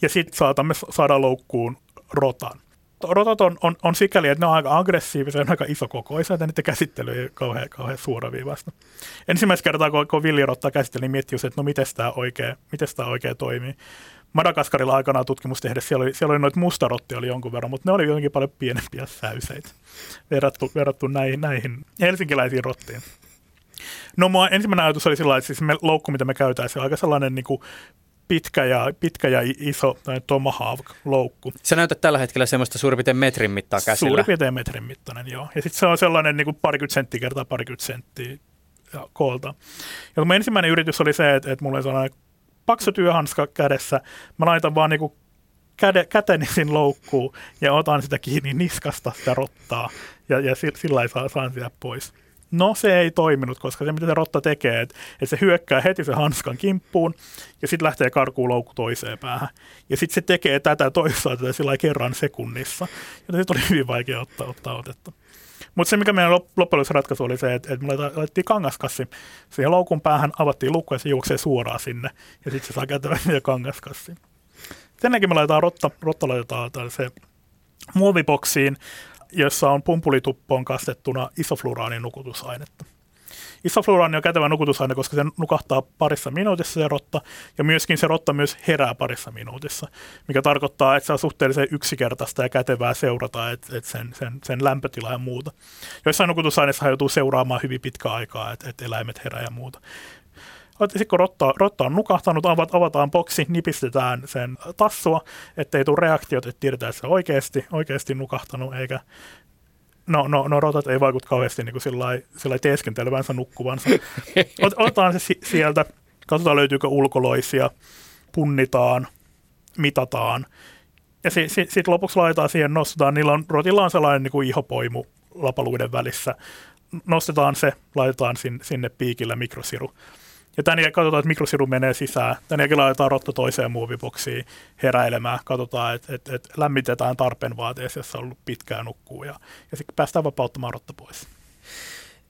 ja sitten saatamme saada loukkuun rotan. Rotat on, on, on sikäli, että ne on aika aggressiivisia, on aika isokokoisia, että niiden käsittely ei kauhean, kauhean suoraviivasta. Ensimmäistä kertaa, kun, kun villirotta käsitteli, niin miettii, että no miten tämä oikein, miten tämä oikein toimii. Madagaskarilla aikanaan tutkimus tehdä, siellä oli, siellä oli noita mustarottia oli jonkun verran, mutta ne oli jotenkin paljon pienempiä säyseitä verrattu, verrattu näihin, näihin helsinkiläisiin rottiin. No mua ensimmäinen ajatus oli sillä että siis me loukku, mitä me käytäisiin, on aika sellainen niin kuin pitkä ja, pitkä ja iso tomahawk-loukku. Se näyttää tällä hetkellä semmoista suurin piirtein metrin mittaa käsillä. Suurin piirtein metrin mittainen, joo. Ja sitten se on sellainen niin kuin parikymmentä senttiä kertaa parikymmentä senttiä koolta. Ja mun ensimmäinen yritys oli se, että, että mulla oli sellainen paksu työhanska kädessä. Mä laitan vaan niin kuin käde, käteni sinne loukkuun ja otan sitä kiinni niskasta sitä rottaa ja, ja sillä, sillä saa, saan sitä pois. No se ei toiminut, koska se mitä se rotta tekee, että, että se hyökkää heti se hanskan kimppuun ja sitten lähtee karkuun loukku toiseen päähän. Ja sitten se tekee tätä toisaalta tätä sillä kerran sekunnissa, joten se oli hyvin vaikea ottaa, ottaa otetta. Mutta se, mikä meidän loppujen ratkaisu oli se, että, että me laitettiin kangaskassi siihen loukun päähän, avattiin lukko ja se juoksee suoraan sinne. Ja sitten se saa käytävä siihen kangaskassiin. Sen me laitetaan rotta, rotta laitetaan se muoviboksiin, jossa on pumpulituppoon kastettuna isofluraanin nukutusainetta. Isofluraani on kätevä nukutusaine, koska se nukahtaa parissa minuutissa se rotta, ja myöskin se rotta myös herää parissa minuutissa, mikä tarkoittaa, että se on suhteellisen yksinkertaista ja kätevää seurata että, että sen, sen, sen lämpötila ja muuta. Joissain nukutusaineissa joutuu seuraamaan hyvin pitkä aikaa, että, että eläimet herää ja muuta. Sitten kun rotta, rotta on nukahtanut, avat, avataan boksi, nipistetään sen tassua, ettei tule reaktiot, että tiedetään, että se on oikeasti, oikeasti nukahtanut, eikä, no, no, no rotat ei vaikuta kauheasti niin sillai teeskentelevänsä nukkuvansa. Ot, otetaan se sieltä, katsotaan löytyykö ulkoloisia, punnitaan, mitataan. Ja sitten si, sit lopuksi laitetaan siihen, nostetaan, niillä on, rotilla on sellainen niin kuin ihopoimu lapaluiden välissä. Nostetaan se, laitetaan sinne, sinne piikillä mikrosiru. Ja tämän jälkeen katsotaan, että mikrosiru menee sisään. Tämän jälkeen laitetaan rotta toiseen muoviboksiin heräilemään. Katsotaan, että, että, että lämmitetään tarpeen vaateessa, jossa on ollut pitkään nukkuu. Ja, ja sitten päästään vapauttamaan rotta pois.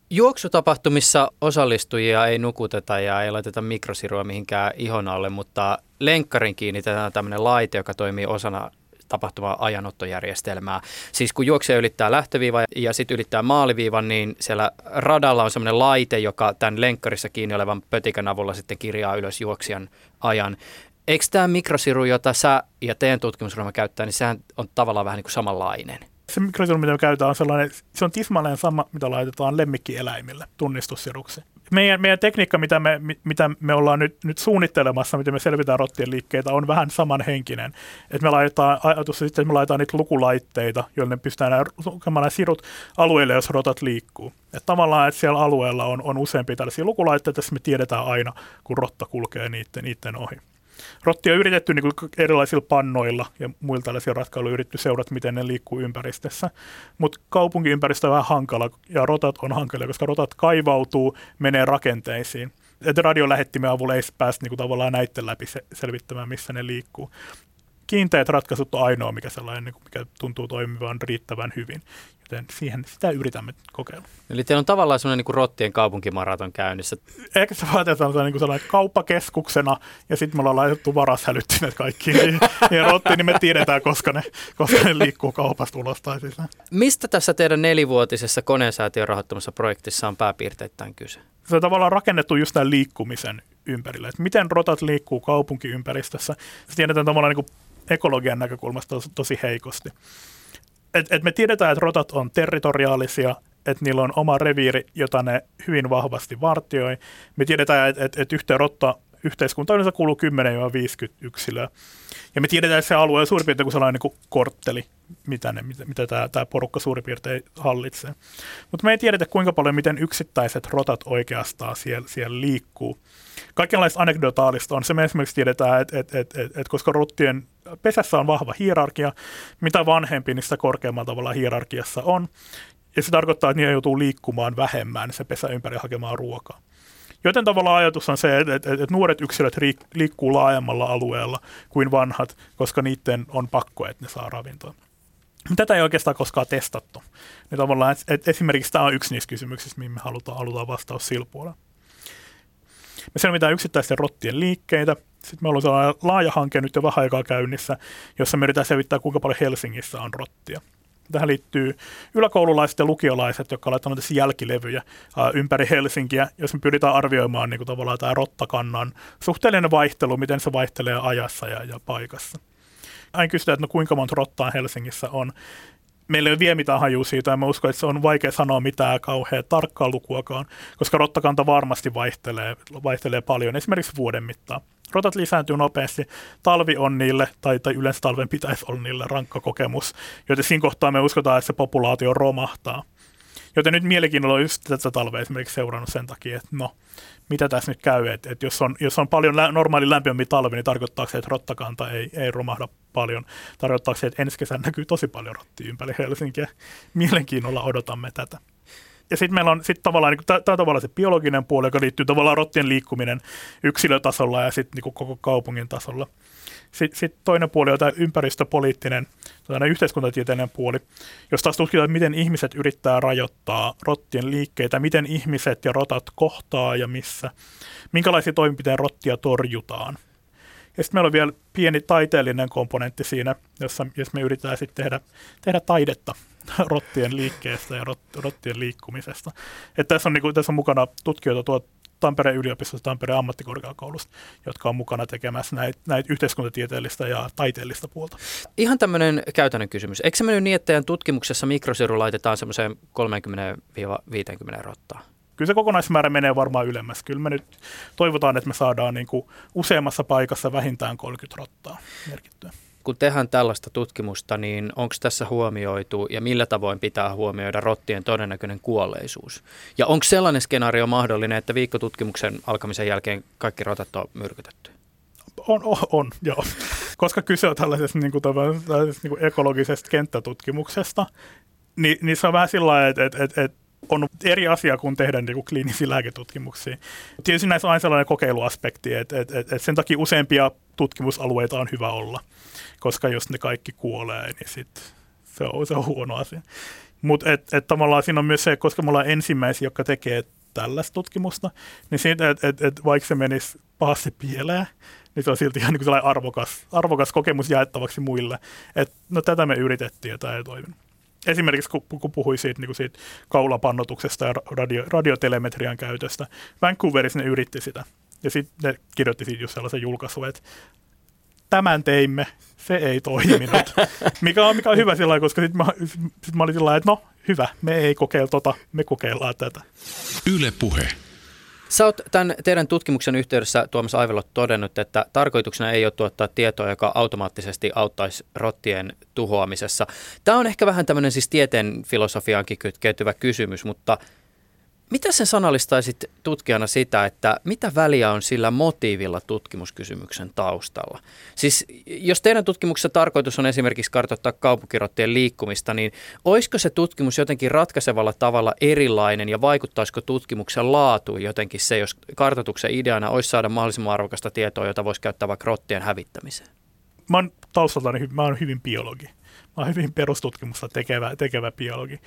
Juoksutapahtumissa osallistujia ei nukuteta ja ei laiteta mikrosirua mihinkään ihon alle, mutta lenkkarin kiinnitetään tämmöinen laite, joka toimii osana tapahtuvaa ajanottojärjestelmää. Siis kun juoksija ylittää lähtöviivan ja sitten ylittää maaliviivan, niin siellä radalla on semmoinen laite, joka tämän lenkkarissa kiinni olevan pötikän avulla sitten kirjaa ylös juoksijan ajan. Eikö tämä mikrosiru, jota sä ja teidän tutkimusryhmä käyttää, niin sehän on tavallaan vähän niin kuin samanlainen? Se mikrosiru, mitä me käytetään, on sellainen, se on tismalleen sama, mitä laitetaan lemmikkieläimille tunnistussiruksi meidän, meidän tekniikka, mitä me, mitä me ollaan nyt, nyt suunnittelemassa, miten me selvitään rottien liikkeitä, on vähän samanhenkinen. Että me laitetaan, ajatus sitten, että me laitetaan niitä lukulaitteita, joille ne pystytään lukemaan nämä sirut alueelle, jos rotat liikkuu. Että tavallaan, että siellä alueella on, on useampia tällaisia lukulaitteita, että me tiedetään aina, kun rotta kulkee niiden, niiden ohi. Rottia on yritetty niin erilaisilla pannoilla ja muilla tällaisilla ratkaisuilla yritetty seurata, miten ne liikkuu ympäristössä. Mutta kaupunkiympäristö on vähän hankala ja rotat on hankalia, koska rotat kaivautuu, menee rakenteisiin. Että radiolähettimen avulla ei päästä niin tavallaan näiden läpi selvittämään, missä ne liikkuu kiinteät ratkaisut on ainoa, mikä, sellainen, mikä tuntuu toimivan riittävän hyvin. Joten siihen sitä yritämme kokeilla. Eli teillä on tavallaan sellainen niin rottien kaupunkimaraton käynnissä. Ehkä se vaatetaan sellainen, niin sellainen kauppakeskuksena ja sitten me ollaan laitettu varashälyttimet kaikkiin niin, ja rottiin, niin me tiedetään, koska ne, koska ne liikkuu kaupasta ulos tai sisään. Mistä tässä teidän nelivuotisessa koneensäätiön rahoittamassa projektissa on pääpiirteittäin kyse? Se on tavallaan rakennettu just tämän liikkumisen ympärille, että miten rotat liikkuu kaupunkiympäristössä. Se tiedetään tavallaan niin kuin ekologian näkökulmasta tosi heikosti. Et, et me tiedetään, että rotat on territoriaalisia, että niillä on oma reviiri, jota ne hyvin vahvasti vartioi. Me tiedetään, että et, et yhteen rotta yhteiskunta yleensä kuuluu 10-50 yksilöä. Ja me tiedetään, että se alue on suurin piirtein kuin sellainen niin kuin kortteli, mitä, ne, mitä, mitä tämä, tämä porukka suurin piirtein hallitsee. Mutta me ei tiedetä, kuinka paljon miten yksittäiset rotat oikeastaan siellä, siellä liikkuu. Kaikenlaista anekdotaalista on se, me esimerkiksi tiedetään, että, että, että, että, että koska rottien pesässä on vahva hierarkia, mitä vanhempi, niin sitä korkeammalla tavalla hierarkiassa on. Ja se tarkoittaa, että niitä joutuu liikkumaan vähemmän se pesä ympäri hakemaan ruokaa. Joten tavallaan ajatus on se, että, että, että nuoret yksilöt liikkuu laajemmalla alueella kuin vanhat, koska niiden on pakko, että ne saa ravintoa. Tätä ei oikeastaan koskaan testattu. Niin tavallaan, että, että esimerkiksi tämä on yksi niistä kysymyksistä, mihin me halutaan, halutaan vastaus silpuolella. Me selvitään yksittäisten rottien liikkeitä. Sitten meillä on sellainen laaja hanke nyt jo vähän aikaa käynnissä, jossa me yritetään selvittää, kuinka paljon Helsingissä on rottia. Tähän liittyy yläkoululaiset ja lukiolaiset, jotka ovat tämmöisiä jälkilevyjä ää, ympäri Helsinkiä, jos me pyritään arvioimaan niin kuin tavallaan tämä rottakannan suhteellinen vaihtelu, miten se vaihtelee ajassa ja, ja paikassa. Aina kysytään, että no kuinka monta rottaa Helsingissä on meillä ei ole vielä mitään hajua siitä, ja mä uskon, että se on vaikea sanoa mitään kauhean tarkkaa lukuakaan, koska rottakanta varmasti vaihtelee, vaihtelee paljon, esimerkiksi vuoden mittaan. Rotat lisääntyy nopeasti, talvi on niille, tai, tai yleensä talven pitäisi olla niille rankka kokemus, joten siinä kohtaa me uskotaan, että se populaatio romahtaa. Joten nyt mielenkiinnolla on just tätä talvea esimerkiksi seurannut sen takia, että no, mitä tässä nyt käy, että, että jos, on, jos on paljon lä- normaali lämpimämpi talvi, niin tarkoittaa se, että rottakanta ei, ei romahda paljon. Tarkoittaa se, että ensi kesänä näkyy tosi paljon rottia ympäri Helsinkiä. Mielenkiinnolla odotamme tätä. Ja sitten meillä on sit tavallaan, niin tämä on tavallaan se biologinen puoli, joka liittyy tavallaan rottien liikkuminen yksilötasolla ja sitten niin koko kaupungin tasolla. Sitten sit toinen puoli on tämä ympäristöpoliittinen, yhteiskuntatieteellinen puoli, jos taas tutkitaan, miten ihmiset yrittää rajoittaa rottien liikkeitä, miten ihmiset ja rotat kohtaa ja missä, minkälaisia toimenpiteitä rottia torjutaan. Ja sitten meillä on vielä pieni taiteellinen komponentti siinä, jossa jos me yritetään sitten tehdä, tehdä taidetta rottien liikkeestä ja rot, rottien liikkumisesta. Et tässä, on, niin kuin, tässä on mukana tutkijoita tuot Tampereen yliopistosta, Tampereen ammattikorkeakoulusta, jotka on mukana tekemässä näitä, näitä yhteiskuntatieteellistä ja taiteellista puolta. Ihan tämmöinen käytännön kysymys. Eikö se mennyt niin, että teidän tutkimuksessa mikrosiru laitetaan semmoiseen 30-50 rottaa? Kyllä se kokonaismäärä menee varmaan ylemmäs. Kyllä me nyt toivotaan, että me saadaan niin kuin useammassa paikassa vähintään 30 rottaa merkittyä kun tehdään tällaista tutkimusta, niin onko tässä huomioitu ja millä tavoin pitää huomioida rottien todennäköinen kuolleisuus? Ja onko sellainen skenaario mahdollinen, että viikkotutkimuksen alkamisen jälkeen kaikki rotat on myrkytetty? On, on, on joo. Koska kyse on tällaisesta, niin kuin, tällaisesta niin kuin ekologisesta kenttätutkimuksesta, niin, niin se on vähän sillä lailla, että, että, että, että on eri asia kuin tehdä niin kuin kliinisiä lääketutkimuksia. Tietysti näissä on aina sellainen kokeiluaspekti, että, että, että sen takia useampia tutkimusalueita on hyvä olla koska jos ne kaikki kuolee, niin sit se on, se on huono asia. Mutta et, et tavallaan siinä on myös se, koska me ollaan ensimmäisiä, jotka tekee tällaista tutkimusta, niin siitä, että et, et vaikka se menisi pahasti pieleen, niin se on silti ihan niin sellainen arvokas, arvokas kokemus jaettavaksi muille. Että no tätä me yritettiin ja tämä ei toiminut. Esimerkiksi kun, kun puhui siitä, niin kuin siitä kaulapannotuksesta ja radio, radiotelemetrian käytöstä, Vancouverissa ne yritti sitä. Ja sitten ne kirjoitti siitä just sellaisen julkaisun, että tämän teimme, se ei toiminut. mikä on, mikä on hyvä sillä koska sitten mä, sit mä olin sillä että no hyvä, me ei kokeilla tota, me kokeillaan tätä. Yle puhe. Sä oot tämän teidän tutkimuksen yhteydessä Tuomas Aivelo todennut, että tarkoituksena ei ole tuottaa tietoa, joka automaattisesti auttaisi rottien tuhoamisessa. Tämä on ehkä vähän tämmöinen siis tieteen filosofiaankin kytkeytyvä kysymys, mutta mitä sen sanallistaisit tutkijana sitä, että mitä väliä on sillä motiivilla tutkimuskysymyksen taustalla? Siis jos teidän tutkimuksessa tarkoitus on esimerkiksi kartoittaa kaupunkirottien liikkumista, niin olisiko se tutkimus jotenkin ratkaisevalla tavalla erilainen ja vaikuttaisiko tutkimuksen laatuun jotenkin se, jos kartoituksen ideana olisi saada mahdollisimman arvokasta tietoa, jota voisi käyttää vaikka rottien hävittämiseen? Mä oon taustaltani, mä oon hyvin biologi. Mä oon hyvin perustutkimusta tekevä, tekevä biologi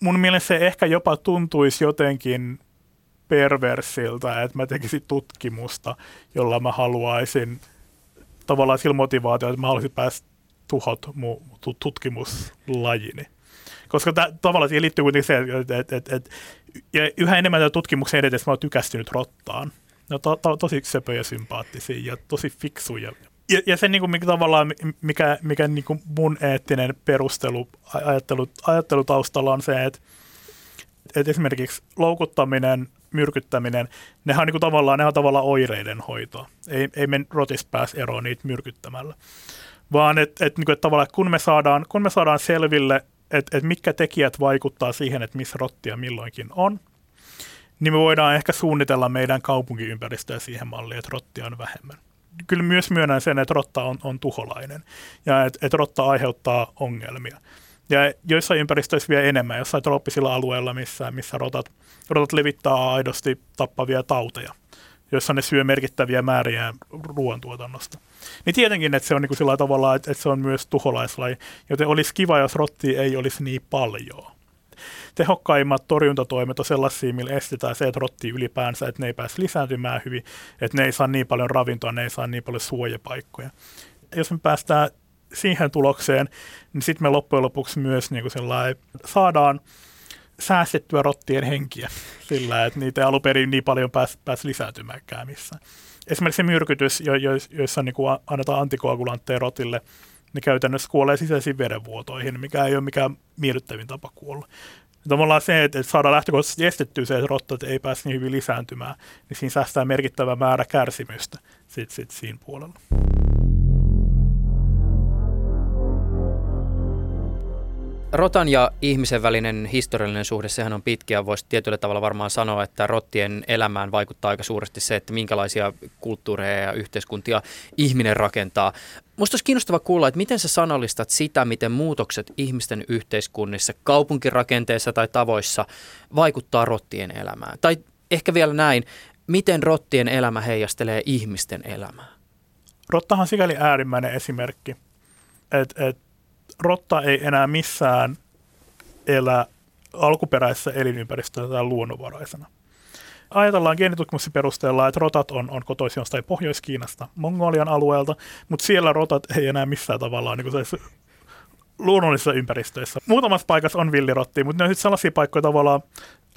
mun mielestä se ehkä jopa tuntuisi jotenkin perversiltä, että mä tekisin tutkimusta, jolla mä haluaisin tavallaan sillä motivaatio, että mä haluaisin päästä tuhot mun tutkimuslajini. Koska tä, tavallaan siihen liittyy kuitenkin se, että, että, että, että ja yhä enemmän tämän tutkimuksen edetessä mä oon tykästynyt rottaan. Ne on to, to, tosi söpöjä sympaattisia ja tosi fiksuja ja, ja se niin kuin, mikä tavallaan, mikä, mikä niin kuin mun eettinen perustelu, ajattelu, ajattelutaustalla on se, että, että esimerkiksi loukuttaminen, myrkyttäminen, nehän on niin kuin tavallaan, nehän on tavallaan oireiden hoitoa. Ei, ei me rotis pääse eroon niitä myrkyttämällä. Vaan että et, niin et tavallaan kun me saadaan, kun me saadaan selville, että et mitkä tekijät vaikuttaa siihen, että missä rottia milloinkin on, niin me voidaan ehkä suunnitella meidän kaupunkiympäristöä siihen malliin, että rottia on vähemmän kyllä myös myönnän sen, että rotta on, on tuholainen ja että et rotta aiheuttaa ongelmia. Ja joissain ympäristöissä vielä enemmän, jossain trooppisilla alueilla, missä, missä rotat, rotat levittää aidosti tappavia tauteja, joissa ne syö merkittäviä määriä ruoantuotannosta. Niin tietenkin, että se on niin kuin sillä tavalla, että, että se on myös tuholaislaji, joten olisi kiva, jos rotti ei olisi niin paljon tehokkaimmat torjuntatoimet on sellaisia, millä estetään se, että rotti ylipäänsä, että ne ei pääse lisääntymään hyvin, että ne ei saa niin paljon ravintoa, ne ei saa niin paljon suojapaikkoja. Jos me päästään siihen tulokseen, niin sitten me loppujen lopuksi myös niin kuin saadaan säästettyä rottien henkiä sillä, että niitä ei alun perin niin paljon pääsi pääs lisääntymäänkään missään. Esimerkiksi se myrkytys, jo, jo, joissa niin kuin annetaan antikoagulantteja rotille, niin käytännössä kuolee sisäisiin verenvuotoihin, mikä ei ole mikään miellyttävin tapa kuolla. Tavallaan se, että saadaan lähtökohtaisesti estettyä se, että rottat ei pääse niin hyvin lisääntymään, niin siinä säästää merkittävä määrä kärsimystä sit, sit siinä puolella. Rotan ja ihmisen välinen historiallinen suhde, sehän on pitkä. Voisi tietyllä tavalla varmaan sanoa, että rottien elämään vaikuttaa aika suuresti se, että minkälaisia kulttuureja ja yhteiskuntia ihminen rakentaa. Musta olisi kiinnostava kuulla, että miten sä sanallistat sitä, miten muutokset ihmisten yhteiskunnissa, kaupunkirakenteessa tai tavoissa vaikuttaa rottien elämään. Tai ehkä vielä näin, miten rottien elämä heijastelee ihmisten elämää? Rottahan sikäli äärimmäinen esimerkki, että et rotta ei enää missään elä alkuperäisessä elinympäristössä tai luonnonvaraisena. Ajatellaan geenitutkimuksen perusteella, että rotat on, on kotoisin jostain Pohjois-Kiinasta, Mongolian alueelta, mutta siellä rotat ei enää missään tavallaan niin luonnollisissa ympäristöissä. Muutamassa paikassa on villirottia, mutta ne on sitten sellaisia paikkoja tavallaan,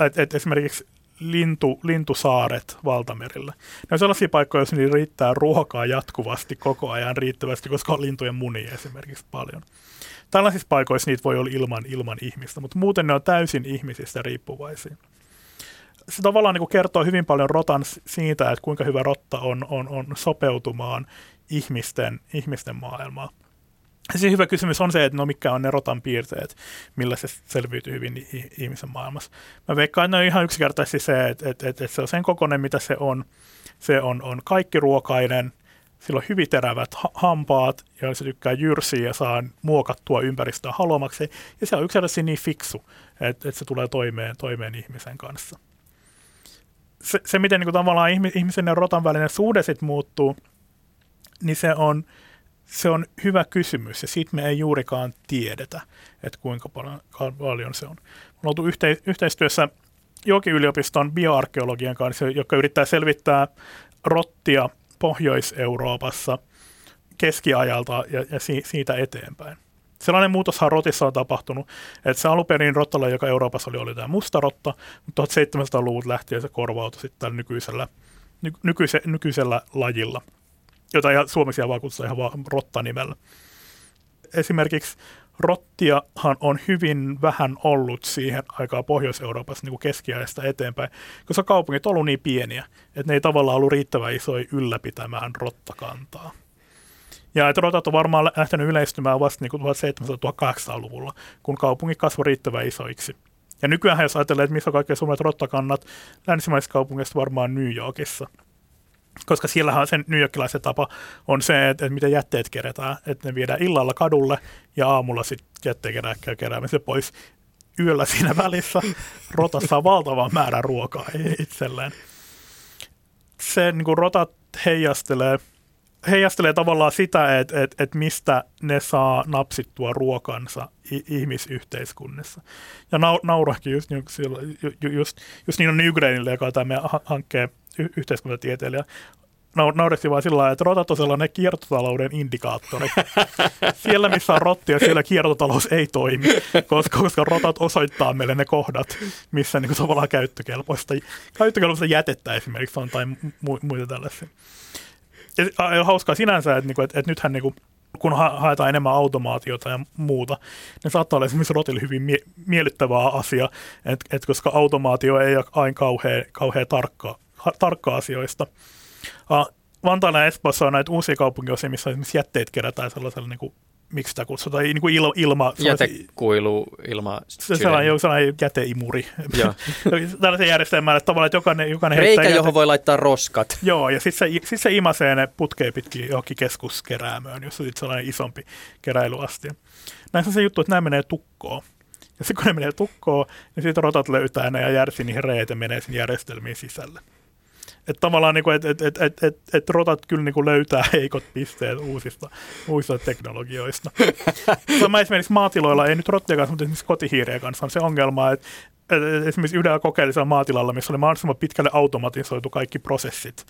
että, että esimerkiksi lintu, lintusaaret valtamerillä. Ne on sellaisia paikkoja, joissa niillä riittää ruokaa jatkuvasti koko ajan riittävästi, koska on lintujen munia esimerkiksi paljon. Tällaisissa paikoissa niitä voi olla ilman, ilman ihmistä, mutta muuten ne on täysin ihmisistä riippuvaisia. Se tavallaan niin kuin kertoo hyvin paljon rotan siitä, että kuinka hyvä rotta on, on, on sopeutumaan ihmisten, ihmisten maailmaan. Se hyvä kysymys on se, että no mikä on ne rotan piirteet, millä se selviytyy hyvin ihmisen maailmassa. Mä veikkaan, että ne on ihan yksinkertaisesti se, että, että, että se on sen kokoinen, mitä se on. Se on, on kaikki ruokainen, sillä on hyvin terävät ha- hampaat ja se tykkää jyrsiä ja saa muokattua ympäristöä haluamaksi. Ja se on yksinkertaisesti niin fiksu, että, että se tulee toimeen, toimeen ihmisen kanssa. Se, se miten niin kuin tavallaan ihmisen ja rotan välinen suhde sitten muuttuu, niin se on, se on hyvä kysymys ja siitä me ei juurikaan tiedetä, että kuinka paljon, se on. On oltu yhte, yhteistyössä Joki-yliopiston bioarkeologian kanssa, joka yrittää selvittää rottia Pohjois-Euroopassa keskiajalta ja, ja si, siitä eteenpäin. Sellainen muutoshan rotissa on tapahtunut, että se alunperin rottalla, joka Euroopassa oli, oli tämä musta rotta, mutta 1700-luvut lähtien se korvautui sitten nykyisellä, ny, nykyise, nykyisellä lajilla, jota suomeksi vaan kutsutaan ihan vaan rotta-nimellä. Esimerkiksi rottiahan on hyvin vähän ollut siihen aikaan Pohjois-Euroopassa niin kuin keskiajasta eteenpäin, koska kaupungit ollut niin pieniä, että ne ei tavallaan ollut riittävän isoja ylläpitämään rottakantaa. Ja että rotat on varmaan lähtenyt yleistymään vasta niin 1700-1800-luvulla, kun kaupungit kasvoi riittävän isoiksi. Ja nykyään jos ajatellaan, että missä on kaikkein suurimmat rottakannat, länsimaisissa kaupungeissa varmaan New Yorkissa – koska siellähän sen newyorkilaisen tapa on se, että, että miten jätteet kerätään, että ne viedään illalla kadulle ja aamulla sitten jätteen käy keräämisen pois. Yöllä siinä välissä rotassa on valtavan määrän ruokaa itselleen. Se niin kuin rotat heijastelee, heijastelee tavallaan sitä, että, että, että mistä ne saa napsittua ruokansa ihmisyhteiskunnassa. Ja naurakin just, just, just, just Nino Nygreenille, joka on tämä meidän hankkeen y- yhteiskuntatieteilijä, nauretti vaan sillä lailla, että rotat on sellainen kiertotalouden indikaattori. siellä, missä on rottia, siellä kiertotalous ei toimi, koska, koska rotat osoittaa meille ne kohdat, missä niin kuin, tavallaan käyttökelpoista, käyttökelpoista jätettä esimerkiksi on tai mu- muita tällaisia. Ja, hauskaa sinänsä, että, niin kuin, että, että nythän niin kuin, kun haetaan enemmän automaatiota ja muuta, niin saattaa olla esimerkiksi rotille hyvin mie- miellyttävää asia, että, että koska automaatio ei ole aina kauhean, kauhean tarkka tarkka asioista. Vantaalla ja Espoossa on näitä uusia kaupunkiosia, missä esimerkiksi jätteet kerätään sellaisella niin kuin miksi sitä kutsutaan, niin kuin il, ilma... Jätekuilu, ilma... Se sellainen, sellainen jäteimuri. Tällaisen järjestelmään, että tavallaan että jokainen, jokainen Reikä, jäte... johon voi laittaa roskat. Joo, ja sitten se, sit se imasee ne putkeen pitkin johonkin keskuskeräämöön, jossa on sitten sellainen isompi keräilyastia. Näissä on se juttu, että nämä menee tukkoon. Ja sitten kun ne menee tukkoon, niin sitten rotat löytää ne ja järsi niihin reet ja menee sinne järjestelmiin sisälle. Että tavallaan niin että et, et, et, et, et rotat kyllä niin kuin löytää heikot pisteet uusista, uusista teknologioista. Sama esimerkiksi maatiloilla, ei nyt rottia kanssa, mutta esimerkiksi kotihiirien kanssa on se ongelma, että et, esimerkiksi yhdellä kokeellisella maatilalla, missä oli mahdollisimman pitkälle automatisoitu kaikki prosessit,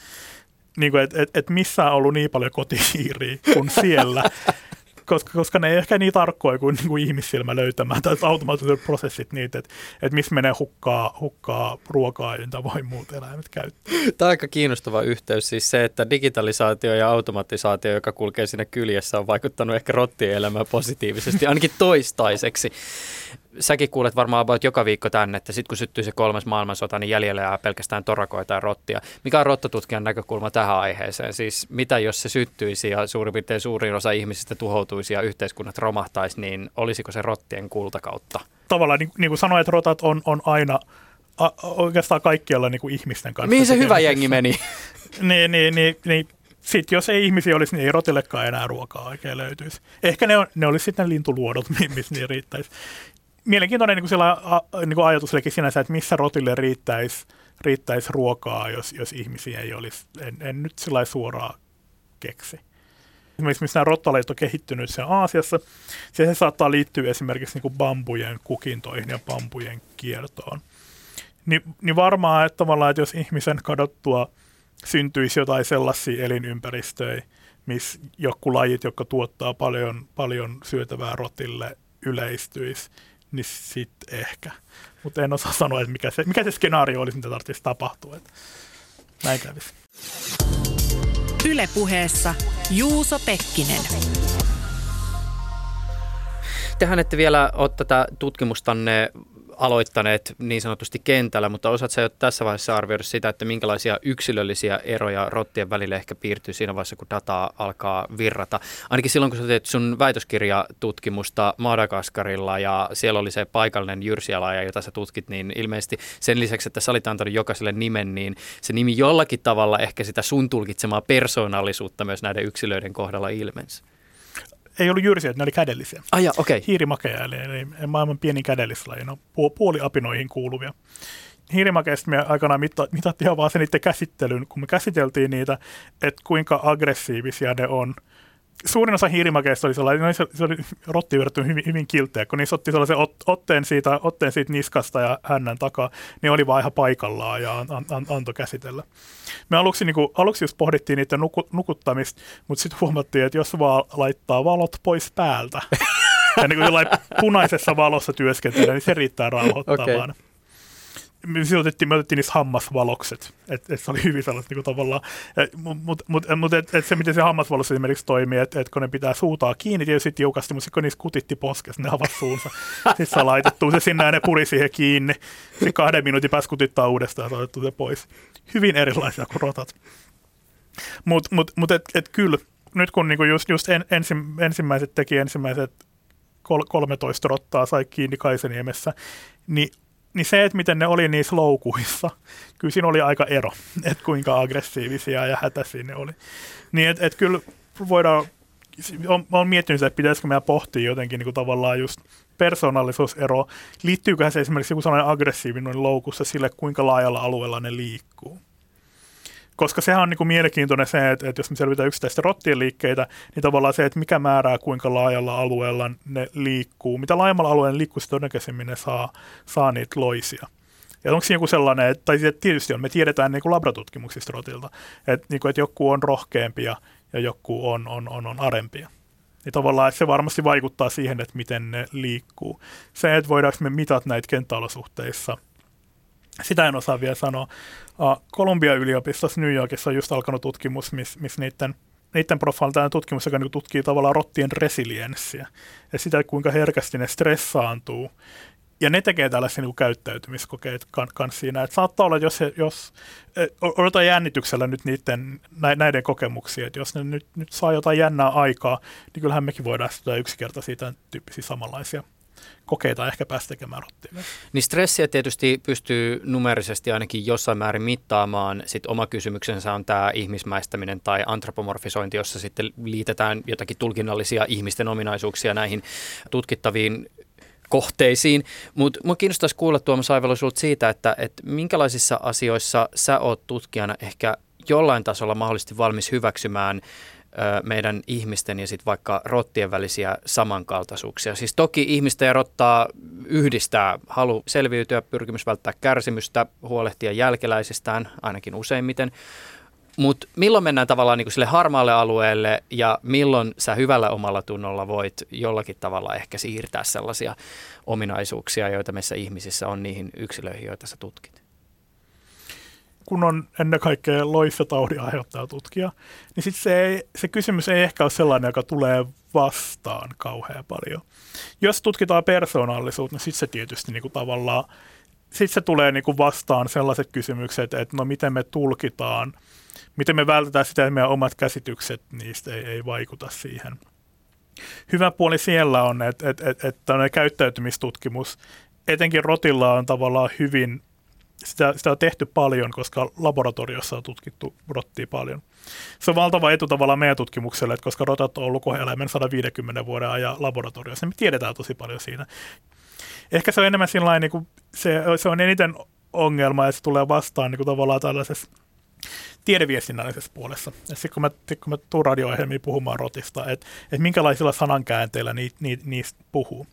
niin että et, et missään on ollut niin paljon kotihiiriä kuin siellä koska, koska ne ei ehkä niin tarkkoja kuin, niin kuin ihmissilmä löytämään, tai automaattiset prosessit niitä, että, että missä menee hukkaa, hukkaa ruokaa, jota voi muut eläimet käyttää. Tämä on aika kiinnostava yhteys, siis se, että digitalisaatio ja automatisaatio, joka kulkee siinä kyljessä, on vaikuttanut ehkä rottien elämään positiivisesti, ainakin toistaiseksi säkin kuulet varmaan about joka viikko tänne, että sitten kun syttyy se kolmas maailmansota, niin jäljellä jää pelkästään torakoita ja rottia. Mikä on rottatutkijan näkökulma tähän aiheeseen? Siis mitä jos se syttyisi ja suurin piirtein suurin osa ihmisistä tuhoutuisi ja yhteiskunnat romahtaisi, niin olisiko se rottien kultakautta? Tavallaan niin, niin kuin sanoin, että rotat on, on aina a, oikeastaan kaikkialla niin kuin ihmisten kanssa. Mihin se hyvä jengi meni? niin, niin, niin, niin sitten jos ei ihmisiä olisi, niin ei rotillekaan enää ruokaa oikein löytyisi. Ehkä ne, on, ne olisi sitten lintuluodot, missä niin riittäisi mielenkiintoinen niin kuin a, niin kuin ajatuslekin sinänsä, että missä rotille riittäisi, riittäisi ruokaa, jos, jos ihmisiä ei olisi. En, en nyt sillä suoraan keksi. Esimerkiksi missä nämä rottalajit on kehittynyt siellä Aasiassa, se, se saattaa liittyä esimerkiksi niin kuin bambujen kukintoihin ja bambujen kiertoon. Ni, niin varmaan, että tavallaan, että jos ihmisen kadottua syntyisi jotain sellaisia elinympäristöjä, missä joku lajit, jotka tuottaa paljon, paljon syötävää rotille, yleistyisi, niin sitten ehkä. Mutta en osaa sanoa, että mikä se, mikä se skenaario olisi, mitä tarvitsisi tapahtua. Että näin kävisi. Ylepuheessa Juuso Pekkinen. Tehän ette vielä ole tätä tutkimustanne aloittaneet niin sanotusti kentällä, mutta osaat sä jo tässä vaiheessa arvioida sitä, että minkälaisia yksilöllisiä eroja rottien välillä ehkä piirtyy siinä vaiheessa, kun dataa alkaa virrata. Ainakin silloin, kun sä teet sun väitöskirjatutkimusta Madagaskarilla ja siellä oli se paikallinen jyrsialaja, jota sä tutkit, niin ilmeisesti sen lisäksi, että sä olit antanut jokaiselle nimen, niin se nimi jollakin tavalla ehkä sitä sun tulkitsemaa persoonallisuutta myös näiden yksilöiden kohdalla ilmensi ei ollut jyrsiä, ne oli kädellisiä. Ah, ja, okay. Hiirimakeja, eli, eli maailman pienin kädellislaji, no, puoli apinoihin kuuluvia. Hiirimakeista me aikanaan mitta, mitattiin vaan se niiden käsittelyn, kun me käsiteltiin niitä, että kuinka aggressiivisia ne on – suurin osa hiirimakeista oli sellainen, no se, se oli rotti hyvin, hyvin kilteä, kun niissä otti sellaisen ot, otteen, siitä, otteen siitä niskasta ja hännän takaa, niin oli vaan ihan paikallaan ja an, an, antoi käsitellä. Me aluksi, niin kuin, aluksi just pohdittiin niiden nuku, nukuttamista, mutta sitten huomattiin, että jos vaan laittaa valot pois päältä, ja niin kuin punaisessa valossa työskentelee, niin se riittää rauhoittamaan. Okay me otettiin, me otettiin niissä hammasvalokset, että et se oli hyvin sellaista niin tavallaan, mutta mut, mut, et, et se miten se hammasvalossa esimerkiksi toimii, että et kun ne pitää suutaa kiinni tietysti tiukasti, mutta kun niissä kutitti poskessa, ne avasi suunsa, sitten se laitettu se sinne ja ne puri siihen kiinni, sitten kahden minuutin päässä kutittaa uudestaan ja otettu se pois. Hyvin erilaisia kuin rotat. Mutta mut, mut et, et kyllä, nyt kun niinku just, just en, ensim, ensimmäiset teki ensimmäiset 13 rottaa sai kiinni Kaiseniemessä, niin niin se, että miten ne oli niissä loukuissa, kyllä siinä oli aika ero, että kuinka aggressiivisia ja hätäisiä ne oli. Niin että et kyllä voidaan, on, on miettinyt että pitäisikö meidän pohtia jotenkin niin kuin tavallaan just persoonallisuusero. Liittyyköhän se esimerkiksi joku sellainen aggressiivinen loukussa sille, kuinka laajalla alueella ne liikkuu koska sehän on niin kuin mielenkiintoinen se, että, että jos me selvitään yksittäistä rottien liikkeitä, niin tavallaan se, että mikä määrää kuinka laajalla alueella ne liikkuu. Mitä laajemmalla alueella liikkuu, todennäköisemmin ne saa, saa niitä loisia. Ja onko siinä joku sellainen, että, tai tietysti on, me tiedetään niin kuin labratutkimuksista rotilta, että, niin kuin, että joku on rohkeampi ja, ja joku on, on, on, on arempia. Niin tavallaan se varmasti vaikuttaa siihen, että miten ne liikkuu. Se, että voidaanko me mitata näitä kenttäolosuhteissa – sitä en osaa vielä sanoa. Columbia yliopistossa New Yorkissa on just alkanut tutkimus, missä miss niiden niiden profiilin tämä tutkimus, joka niinku tutkii tavallaan rottien resilienssiä ja sitä, kuinka herkästi ne stressaantuu. Ja ne tekee tällaisia niin käyttäytymiskokeita kanssa siinä. Että saattaa olla, jos, jos e, odotan jännityksellä nyt niiden, näiden kokemuksia, että jos ne nyt, nyt saa jotain jännää aikaa, niin kyllähän mekin voidaan sitä yksinkertaisia tämän tyyppisiä samanlaisia kokeita ehkä päästä tekemään rottia. Niin stressiä tietysti pystyy numerisesti ainakin jossain määrin mittaamaan. Sitten oma kysymyksensä on tämä ihmismäistäminen tai antropomorfisointi, jossa sitten liitetään jotakin tulkinnallisia ihmisten ominaisuuksia näihin tutkittaviin kohteisiin. Mutta minua kiinnostaisi kuulla Tuomas Aivalo siitä, että, että minkälaisissa asioissa sä oot tutkijana ehkä jollain tasolla mahdollisesti valmis hyväksymään meidän ihmisten ja sitten vaikka rottien välisiä samankaltaisuuksia. Siis toki ihmistä ja rottaa yhdistää halu selviytyä, pyrkimys välttää kärsimystä, huolehtia jälkeläisistään, ainakin useimmiten. Mutta milloin mennään tavallaan niin sille harmaalle alueelle ja milloin sä hyvällä omalla tunnolla voit jollakin tavalla ehkä siirtää sellaisia ominaisuuksia, joita meissä ihmisissä on niihin yksilöihin, joita sä tutkit? Kun on ennen kaikkea loissataudin aiheuttaja tutkija, niin sit se, ei, se kysymys ei ehkä ole sellainen, joka tulee vastaan kauhean paljon. Jos tutkitaan persoonallisuutta, niin sitten se tietysti niin kuin tavallaan, sitten se tulee niin kuin vastaan sellaiset kysymykset, että no miten me tulkitaan, miten me vältetään sitä, että meidän omat käsitykset niistä ei, ei vaikuta siihen. Hyvä puoli siellä on, että, että, että, että käyttäytymistutkimus, etenkin rotilla on tavallaan hyvin sitä, sitä on tehty paljon, koska laboratoriossa on tutkittu rottia paljon. Se on valtava etu tavallaan meidän tutkimukselle, että koska rotat on ollut koheeläimen 150 vuoden ajan laboratoriossa, niin me tiedetään tosi paljon siinä. Ehkä se on enemmän sillä niin kuin se, se on eniten ongelma, että se tulee vastaan niin kuin tavallaan tällaisessa tiedeviestinnällisessä puolessa. Sitten kun mä, sit kun mä tuun radio puhumaan rotista, että, että minkälaisilla sanankäänteillä niitä niit, niistä puhuu.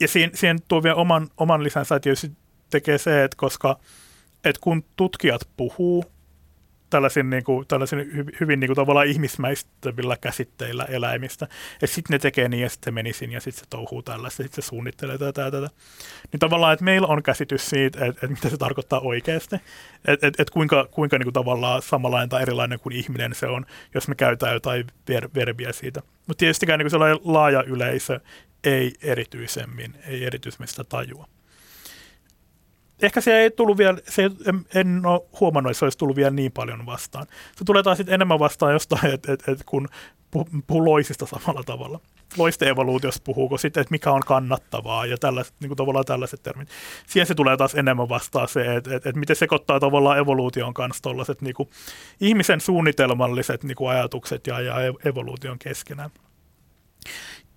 Ja siihen, siihen tuo vielä oman, oman lisänsä tietysti tekee se, että koska että kun tutkijat puhuu tällaisin, niin kuin, tällaisin hyvin, niin kuin tavallaan ihmismäistävillä käsitteillä eläimistä, että sitten ne tekee niin ja sitten menisin ja sitten se touhuu tällaista, sitten se suunnittelee tätä ja tätä. Niin tavallaan, että meillä on käsitys siitä, että, että mitä se tarkoittaa oikeasti, että, että, että kuinka, kuinka niin kuin tavallaan samanlainen tai erilainen kuin ihminen se on, jos me käytetään jotain ver- verbiä siitä. Mutta tietystikään niin kuin sellainen laaja yleisö ei erityisemmin, ei erityisemmin sitä tajua ehkä se ei tullut vielä, se en, en ole huomannut, että se olisi tullut vielä niin paljon vastaan. Se tulee taas sitten enemmän vastaan jostain, että et, et kun puhuu loisista samalla tavalla. Loisten evoluutiosta puhuuko sitten, että mikä on kannattavaa ja tällaiset, niin kuin tavallaan tällaiset termit. Siihen se tulee taas enemmän vastaan se, että, että, että miten sekoittaa tavallaan evoluution kanssa tuollaiset niin ihmisen suunnitelmalliset niin kuin ajatukset ja, ja evoluution keskenään.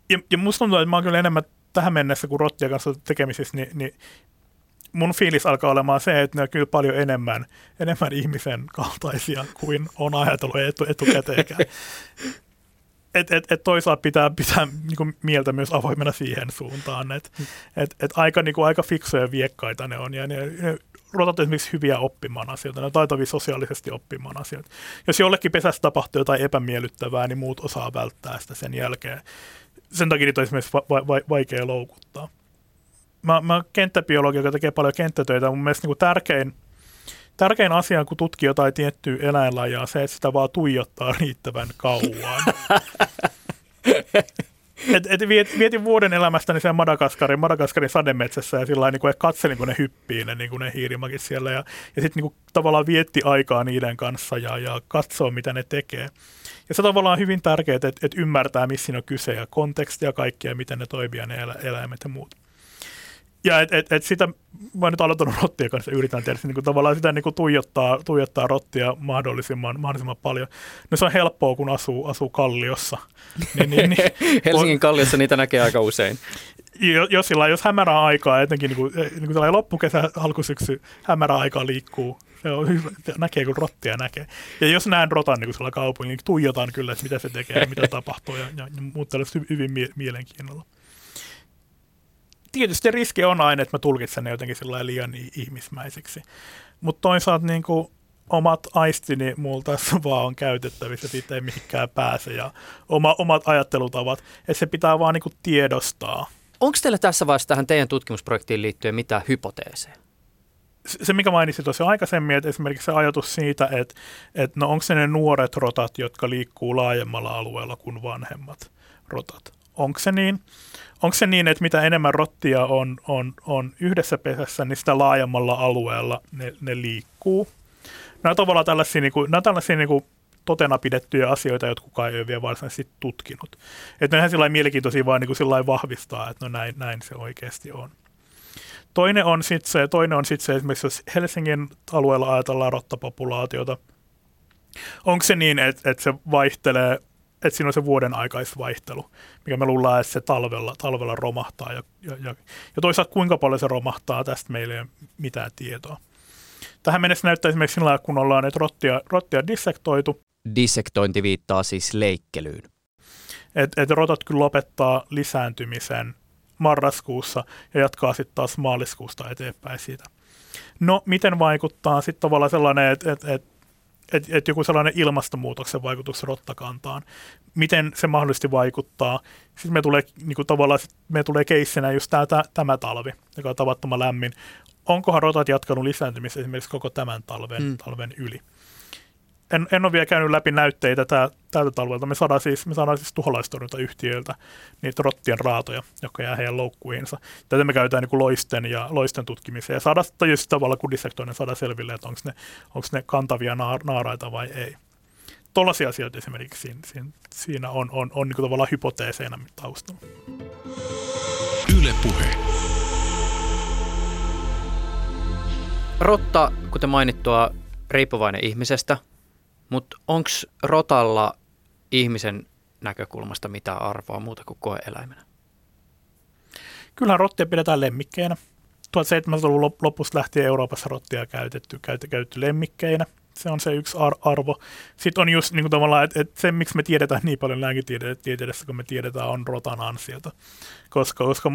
Ja, ja musta tuntuu, että mä oon kyllä enemmän tähän mennessä, kun rottia kanssa tekemisissä, niin, niin mun fiilis alkaa olemaan se, että ne on kyllä paljon enemmän, enemmän ihmisen kaltaisia kuin on ajatellut etu, etukäteenkään. Et, et, et toisaalta pitää pitää niinku mieltä myös avoimena siihen suuntaan, että et, et aika, niinku, aika fiksuja viekkaita ne on ja ne, ne rotat esimerkiksi hyviä oppimaan asioita, ne taitavia sosiaalisesti oppimaan asioita. Jos jollekin pesässä tapahtuu jotain epämiellyttävää, niin muut osaa välttää sitä sen jälkeen. Sen takia niitä on esimerkiksi va- va- vaikea loukuttaa mä, mä kenttäbiologi, joka tekee paljon kenttätöitä, mun mielestä niin tärkein, tärkein asia, kun tutkii jotain tiettyä eläinlajia, on se, että sitä vaan tuijottaa riittävän kauan. et, et vietin vuoden elämästäni siellä Madagaskarin, Madagaskarin sademetsässä ja sillä niin kuin, katselin, kun ne hyppii ne, niin kuin ne hiirimakit siellä ja, ja sitten niin tavallaan vietti aikaa niiden kanssa ja, ja katsoo, mitä ne tekee. Ja se tavallaan on hyvin tärkeää, että, että ymmärtää, missä siinä on kyse ja kontekstia ja kaikkia, miten ne toimii ne elä, eläimet ja muut. Ja et, et, et sitä, mä nyt aloittanut rottia kanssa, yritän tehdä niin kuin tavallaan sitä niin kuin tuijottaa, tuijottaa rottia mahdollisimman, mahdollisimman paljon. No se on helppoa, kun asuu, asuu Kalliossa. Niin, niin, niin, Helsingin Kalliossa niitä näkee aika usein. Jos, sillä, jos hämärää aikaa, etenkin niin kuin, niin kuin loppukesä, alkusyksy, hämärää aikaa liikkuu, se on hyvä, näkee kun rottia näkee. Ja jos näen rotan niin kuin kaupungin, niin tuijotan kyllä, että mitä se tekee mitä tapahtuu ja, ja, ja muut hyvin mie- mielenkiinnolla tietysti riski on aina, että mä tulkitsen ne jotenkin liian ihmismäisiksi. Mutta toisaalta niin kuin omat aistini multa vaan on käytettävissä, siitä ei mihinkään pääse ja oma, omat ajattelutavat, että se pitää vaan niin kuin tiedostaa. Onko teillä tässä vaiheessa tähän teidän tutkimusprojektiin liittyen mitään hypoteeseja? se, mikä mainitsin tosiaan aikaisemmin, että esimerkiksi se ajatus siitä, että, että no onko se ne nuoret rotat, jotka liikkuu laajemmalla alueella kuin vanhemmat rotat. Onko se niin? Onko se niin, että mitä enemmän rottia on, on, on yhdessä pesässä, niin sitä laajemmalla alueella ne, ne liikkuu? Nämä on tavallaan tällaisia, niin kuin, nämä tällaisia niin kuin totena pidettyjä asioita, jotka kukaan ei ole vielä varsinaisesti tutkinut. Että ne on ihan mielenkiintoisia vaan niin kuin vahvistaa, että no näin, näin se oikeasti on. Toinen on sitten se, toinen on sit se, esimerkiksi jos Helsingin alueella ajatellaan rottapopulaatiota, onko se niin, että, että se vaihtelee että siinä on se vuoden aikaisvaihtelu, mikä me luullaan, että se talvella, talvella romahtaa. Ja, ja, ja, ja toisaalta kuinka paljon se romahtaa, tästä meillä ei ole mitään tietoa. Tähän mennessä näyttää esimerkiksi sillä kun ollaan että rottia, rottia dissektoitu. Dissektointi viittaa siis leikkelyyn. Että et rotat kyllä lopettaa lisääntymisen marraskuussa ja jatkaa sitten taas maaliskuusta eteenpäin siitä. No, miten vaikuttaa sitten tavallaan sellainen, että et, et että et joku sellainen ilmastonmuutoksen vaikutus rottakantaan, miten se mahdollisesti vaikuttaa. Sitten me tulee niin kuin tavallaan, me tulee keissinä just tämä, tämä, tämä talvi, joka on tavattoman lämmin. Onkohan rotat jatkanut lisääntymistä esimerkiksi koko tämän talven, mm. talven yli? En, en ole vielä käynyt läpi näytteitä tää, tältä talvelta. Me saadaan siis, me saadaan siis tuholaistorjunta-yhtiöiltä niitä rottien raatoja, jotka jää heidän loukkuihinsa. Tätä me käytetään niin loisten ja loisten tutkimiseen. Ja saadaan tietysti tavalla kun dissektoinen saada selville, että onko ne, onko ne kantavia naar, naaraita vai ei. Tuollaisia asioita esimerkiksi siinä, siinä, siinä on, on, on niin tavallaan hypoteeseina taustalla. Yle puhe. Rotta, kuten mainittua, riippuvainen ihmisestä, mutta onko rotalla ihmisen näkökulmasta mitään arvoa muuta kuin koeeläimenä? Kyllähän rottia pidetään lemmikkeinä. 1700-luvun lopussa lähtien Euroopassa rottia käytetty, käytetty, käytetty lemmikkeinä. Se on se yksi ar- arvo. Sitten on just niin kuin tavallaan, että, että se, miksi me tiedetään niin paljon lääketieteessä, kun me tiedetään, on rotan ansiota. Koska, koska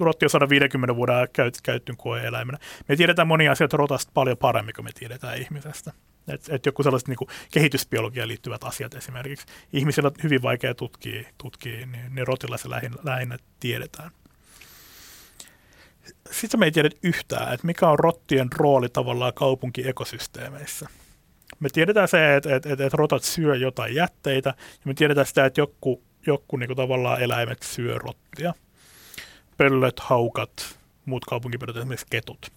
rotti on 150 vuoden käyt, käyttyn koe-eläimenä. Me tiedetään monia asioita rotasta paljon paremmin kuin me tiedetään ihmisestä. Että et joku sellaiset niin kehitysbiologiaan liittyvät asiat esimerkiksi. Ihmisillä on hyvin vaikea tutkia, tutkia niin, niin rotilla se lähinnä, lähinnä tiedetään. Sitten me ei tiedä yhtään, että mikä on rottien rooli tavallaan kaupunkiekosysteemeissä. Me tiedetään se, että, että, että, että rotat syö jotain jätteitä, ja me tiedetään sitä, että joku, joku niin tavallaan eläimet syö rottia – pöllöt, haukat, muut kaupunkipedot, esimerkiksi ketut.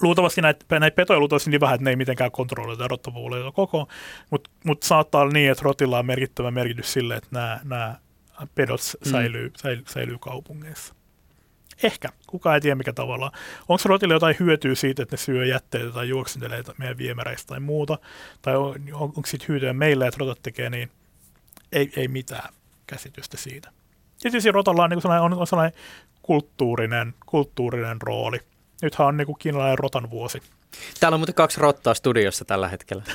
Luultavasti näitä, näitä petoja luultavasti niin vähän, että ne ei mitenkään kontrolloida rottavuuleita koko, mutta mut saattaa olla niin, että rotilla on merkittävä merkitys sille, että nämä, nämä pedot säilyy, mm. säilyy, säilyy kaupungeissa. Ehkä. Kukaan ei tiedä mikä tavalla. Onko rotille jotain hyötyä siitä, että ne syö jätteitä tai juoksentelee meidän viemäreistä tai muuta? Tai on, on, onko siitä hyötyä meille, että rotat tekee niin? Ei, ei mitään käsitystä siitä. Tietysti rotalla on, niin sellainen, on sellainen kulttuurinen, kulttuurinen rooli. Nythän on niin kiinalainen rotan vuosi. Täällä on muuten kaksi rottaa studiossa tällä hetkellä.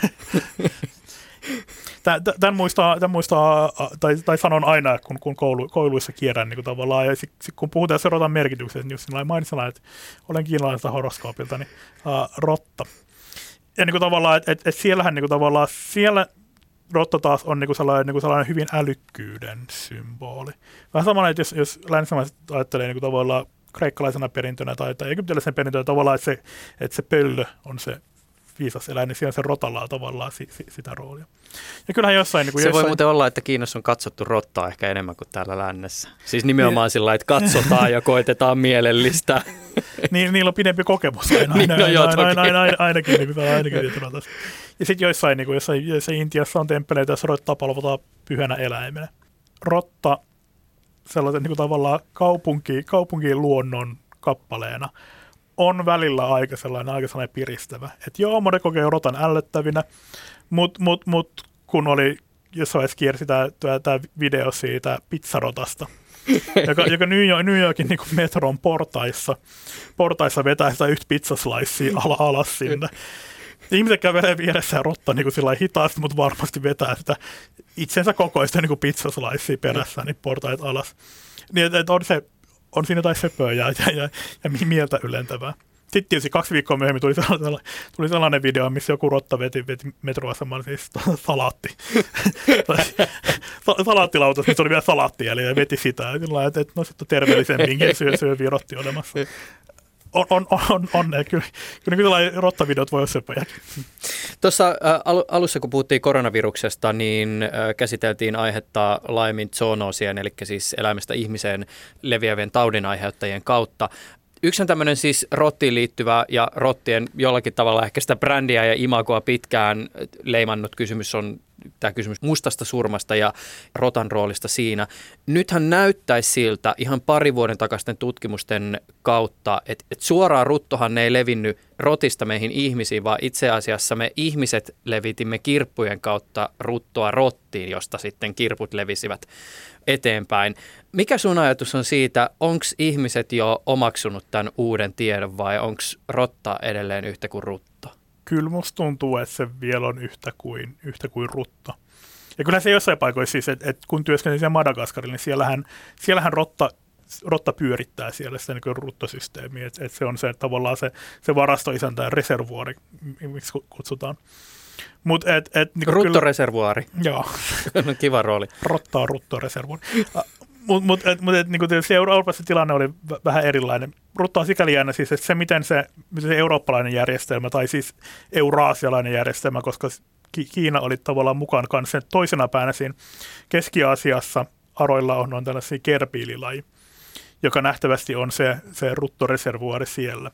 Tämän muistaa, tämän muistaa tai, tai sanon aina, kun, kun koulu, kouluissa kierrän niin tavallaan, ja sit, sit, kun puhutaan se rotan merkityksestä, niin jos mainitsen, että olen kiinalaiselta horoskoopilta, niin uh, rotta. Ja niin kuin tavallaan, että et, et siellähän niin kuin tavallaan, siellä rotta taas on niinku sellainen, niinku sellainen hyvin älykkyyden symboli. Vähän samalla, että jos, jos länsimaiset ajattelee niinku tavallaan kreikkalaisena perintönä tai, tai egyptiläisen perintönä tavallaan, että se, että se pöllö on se viisas eläin, niin siellä se rotalla tavallaan si, si, sitä roolia. Ja kyllähän jossain... Niin kuin se jossain... voi muuten olla, että Kiinassa on katsottu rottaa ehkä enemmän kuin täällä lännessä. Siis nimenomaan niin. sillä että katsotaan ja koetetaan mielellistä. niin, niillä on pidempi kokemus aina, niin, aina, no aina, aina, aina, aina, ainakin, niin kuin, ainakin niin Ja sitten joissain, niin kuin, jossain, jossain Intiassa on temppeleitä, joissa rottaa palvotaan pyhänä eläimenä. Rotta sellaisen niin kuin tavallaan kaupunki, kaupunkiin luonnon kappaleena on välillä aika sellainen, aika sellainen piristävä. Että joo, moni kokee rotan ällöttävinä, mutta mut, mut, kun oli jossain vaiheessa kiersi tämä video siitä pizzarotasta, joka, joka New, York, New Yorkin niin kuin metron portaissa, portaissa vetää sitä yhtä pizzaslicea ala, alas sinne. Ihmiset kävelee vieressä ja rotta niin kuin hitaasti, mutta varmasti vetää sitä itsensä kokoista niin pizzaslicea perässä, niin portait alas. Niin, että on, se, on siinä jotain söpöä ja, ja, ja, ja mieltä ylentävää. Sitten tietysti kaksi viikkoa myöhemmin tuli sellainen, tuli sellainen video, missä joku rotta veti, veti metroaseman siis salaatti. Salaattilautas, missä oli vielä salaatti ja veti sitä. Ja että, no sitten terveellisemminkin syö, syö rotti olemassa on, on, on, on ne. Kyllä, kyllä kyllä rottavideot voi olla söpöjäkin. Tuossa alussa, kun puhuttiin koronaviruksesta, niin käsiteltiin aihetta laajemmin zoonoosien, eli siis eläimestä ihmiseen leviävien taudin aiheuttajien kautta. Yksi on tämmöinen siis rottiin liittyvä ja rottien jollakin tavalla ehkä sitä brändiä ja imagoa pitkään leimannut kysymys on tämä kysymys mustasta surmasta ja rotan roolista siinä. Nythän näyttäisi siltä ihan pari vuoden takaisten tutkimusten kautta, että, että suoraan ruttohan ne ei levinnyt rotista meihin ihmisiin, vaan itse asiassa me ihmiset levitimme kirppujen kautta ruttoa rottiin, josta sitten kirput levisivät eteenpäin. Mikä sun ajatus on siitä, onko ihmiset jo omaksunut tämän uuden tiedon vai onko rotta edelleen yhtä kuin rutto? Kyllä musta tuntuu, että se vielä on yhtä kuin, yhtä kuin rutto. Ja kyllä se jossain paikoissa siis, että, että kun työskentelee siellä Madagaskarilla, niin siellähän, siellähän rotta, rotta pyörittää siellä sitä niin ruttosysteemiä. Että, että se on se tavallaan se, se varastoisäntä ja reservuori, miksi kutsutaan. Mut et, et, niin Ruttoreservuaari. Joo. Kiva rooli. Rottaa ruttoreservuaari. Mutta mut, et, mut, et, niin tietysti Euroopassa tilanne oli vähän erilainen. Rutto on sikäli jännä siis, että se miten se, se eurooppalainen järjestelmä tai siis euraasialainen järjestelmä, koska Kiina oli tavallaan mukaan kanssa toisena päänä siinä Keski-Aasiassa aroilla on, on tällaisia kerpiililaji, joka nähtävästi on se, se ruttoreservuaari siellä.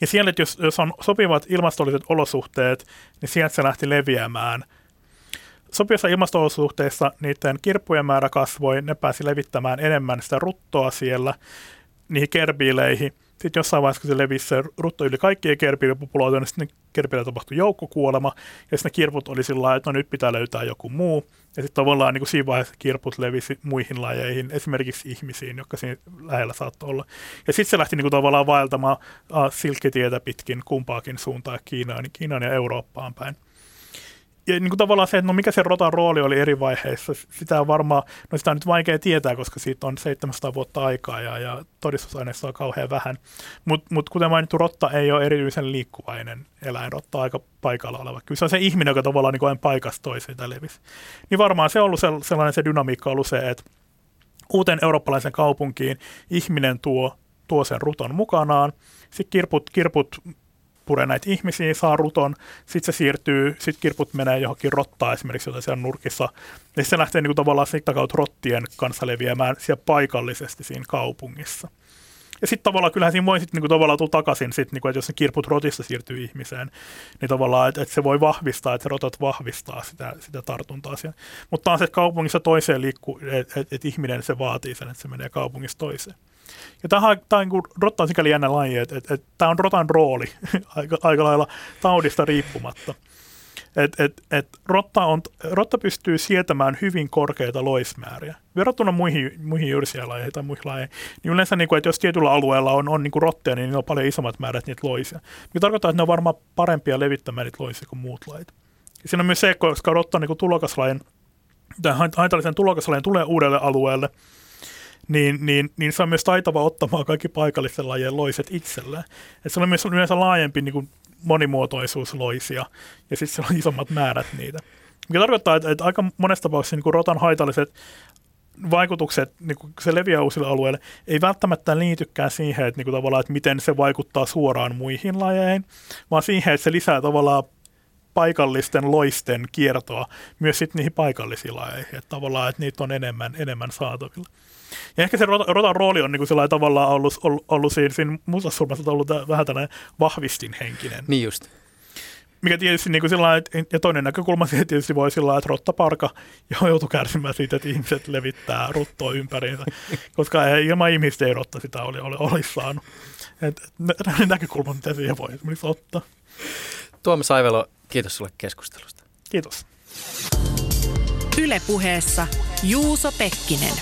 Ja siellä, jos, jos on sopivat ilmastolliset olosuhteet, niin sieltä se lähti leviämään. Sopivissa ilmastolosuhteissa niiden kirppujen määrä kasvoi, ne pääsi levittämään enemmän sitä ruttoa siellä niihin kerbiileihin. Sitten jossain vaiheessa, kun se levisi se rutto yli kaikkien kerpiilipopulaatioon, niin sitten kerpiillä tapahtui joukkokuolema, ja sitten ne kirput oli sillä lailla, että no nyt pitää löytää joku muu. Ja sitten tavallaan niin kuin siinä vaiheessa kirput levisi muihin lajeihin, esimerkiksi ihmisiin, jotka siinä lähellä saattoi olla. Ja sitten se lähti niin kuin tavallaan vaeltamaan uh, silkkitietä pitkin kumpaakin suuntaan Kiinaan, niin Kiinaan ja Eurooppaan päin ja niin kuin tavallaan se, että no mikä se rotan rooli oli eri vaiheissa, sitä on varmaan, no sitä on nyt vaikea tietää, koska siitä on 700 vuotta aikaa ja, ja todistusaineistoa on kauhean vähän. Mutta mut kuten mainittu, rotta ei ole erityisen liikkuvainen eläin, rotta aika paikalla oleva. Kyllä se on se ihminen, joka tavallaan niin kuin paikasta toiseen levisi. Niin varmaan se on ollut sellainen se dynamiikka ollut se, että uuteen eurooppalaisen kaupunkiin ihminen tuo, tuo sen ruton mukanaan, sitten kirput, kirput puree näitä ihmisiä, saa ruton, sitten se siirtyy, sitten kirput menee johonkin rottaan esimerkiksi, jota siellä nurkissa, ja se lähtee niin kuin tavallaan sitä kautta rottien kanssa leviämään siellä paikallisesti siinä kaupungissa. Ja sitten tavallaan kyllähän siinä voi sitten niinku tavallaan tulla takaisin, sit, niinku, että jos se kirput rotista siirtyy ihmiseen, niin tavallaan, että, että se voi vahvistaa, että rotat vahvistaa sitä, sitä tartuntaa siellä. Mutta taas, että kaupungissa toiseen liikkuu, että et, et ihminen se vaatii sen, että se menee kaupungista toiseen. Ja tämä tämä niin rotta on sikäli jännä laji, että, että, että tämä on rotan rooli aika, aika lailla taudista riippumatta. Et, et, et rotta, on, rotta pystyy sietämään hyvin korkeita loismääriä. Verrattuna muihin, muihin jyrsiälajeihin tai muihin lajeihin, niin yleensä, niin kuin, että jos tietyllä alueella on, on niin kuin rotteja, niin niillä on paljon isommat määrät niitä loisia. Mikä tarkoittaa, että ne on varmaan parempia levittämään niitä loisia kuin muut lajit. Ja siinä on myös se, koska rotta on niin tulokaslajin, tai haitallisen tulokaslajin tulee uudelle alueelle, niin, niin, niin se on myös taitava ottamaan kaikki paikallisten lajien loiset itselleen. Et se on myös yleensä laajempi niin kuin monimuotoisuus loisia, ja sitten se on isommat määrät niitä. Mikä tarkoittaa, että, että aika monessa tapauksessa niin kuin rotan haitalliset vaikutukset, niin kuin se leviää uusille alueille, ei välttämättä liitykään siihen, että, niin kuin tavallaan, että miten se vaikuttaa suoraan muihin lajeihin, vaan siihen, että se lisää tavallaan paikallisten loisten kiertoa myös sitten niihin paikallisiin lajeihin. Että tavallaan, että niitä on enemmän, enemmän saatavilla. Ja ehkä se rotan rooli on niin kuin tavallaan ollut, ollut, ollut siinä, siinä mustasurmassa ollut vähän tällainen vahvistinhenkinen. Niin just. Mikä tietysti niin kuin sillä että, ja toinen näkökulma siihen tietysti voi sillä että rottaparka joutuu kärsimään siitä, että ihmiset levittää ruttoa ympäriinsä, koska ei, ilman ihmistä ei rotta sitä oli, oli, olisi saanut. Et, et, näkökulma, mitä siihen voi esimerkiksi ottaa. Tuomas Saivelo, kiitos sulle keskustelusta. Kiitos. Ylepuheessa Juuso Pekkinen.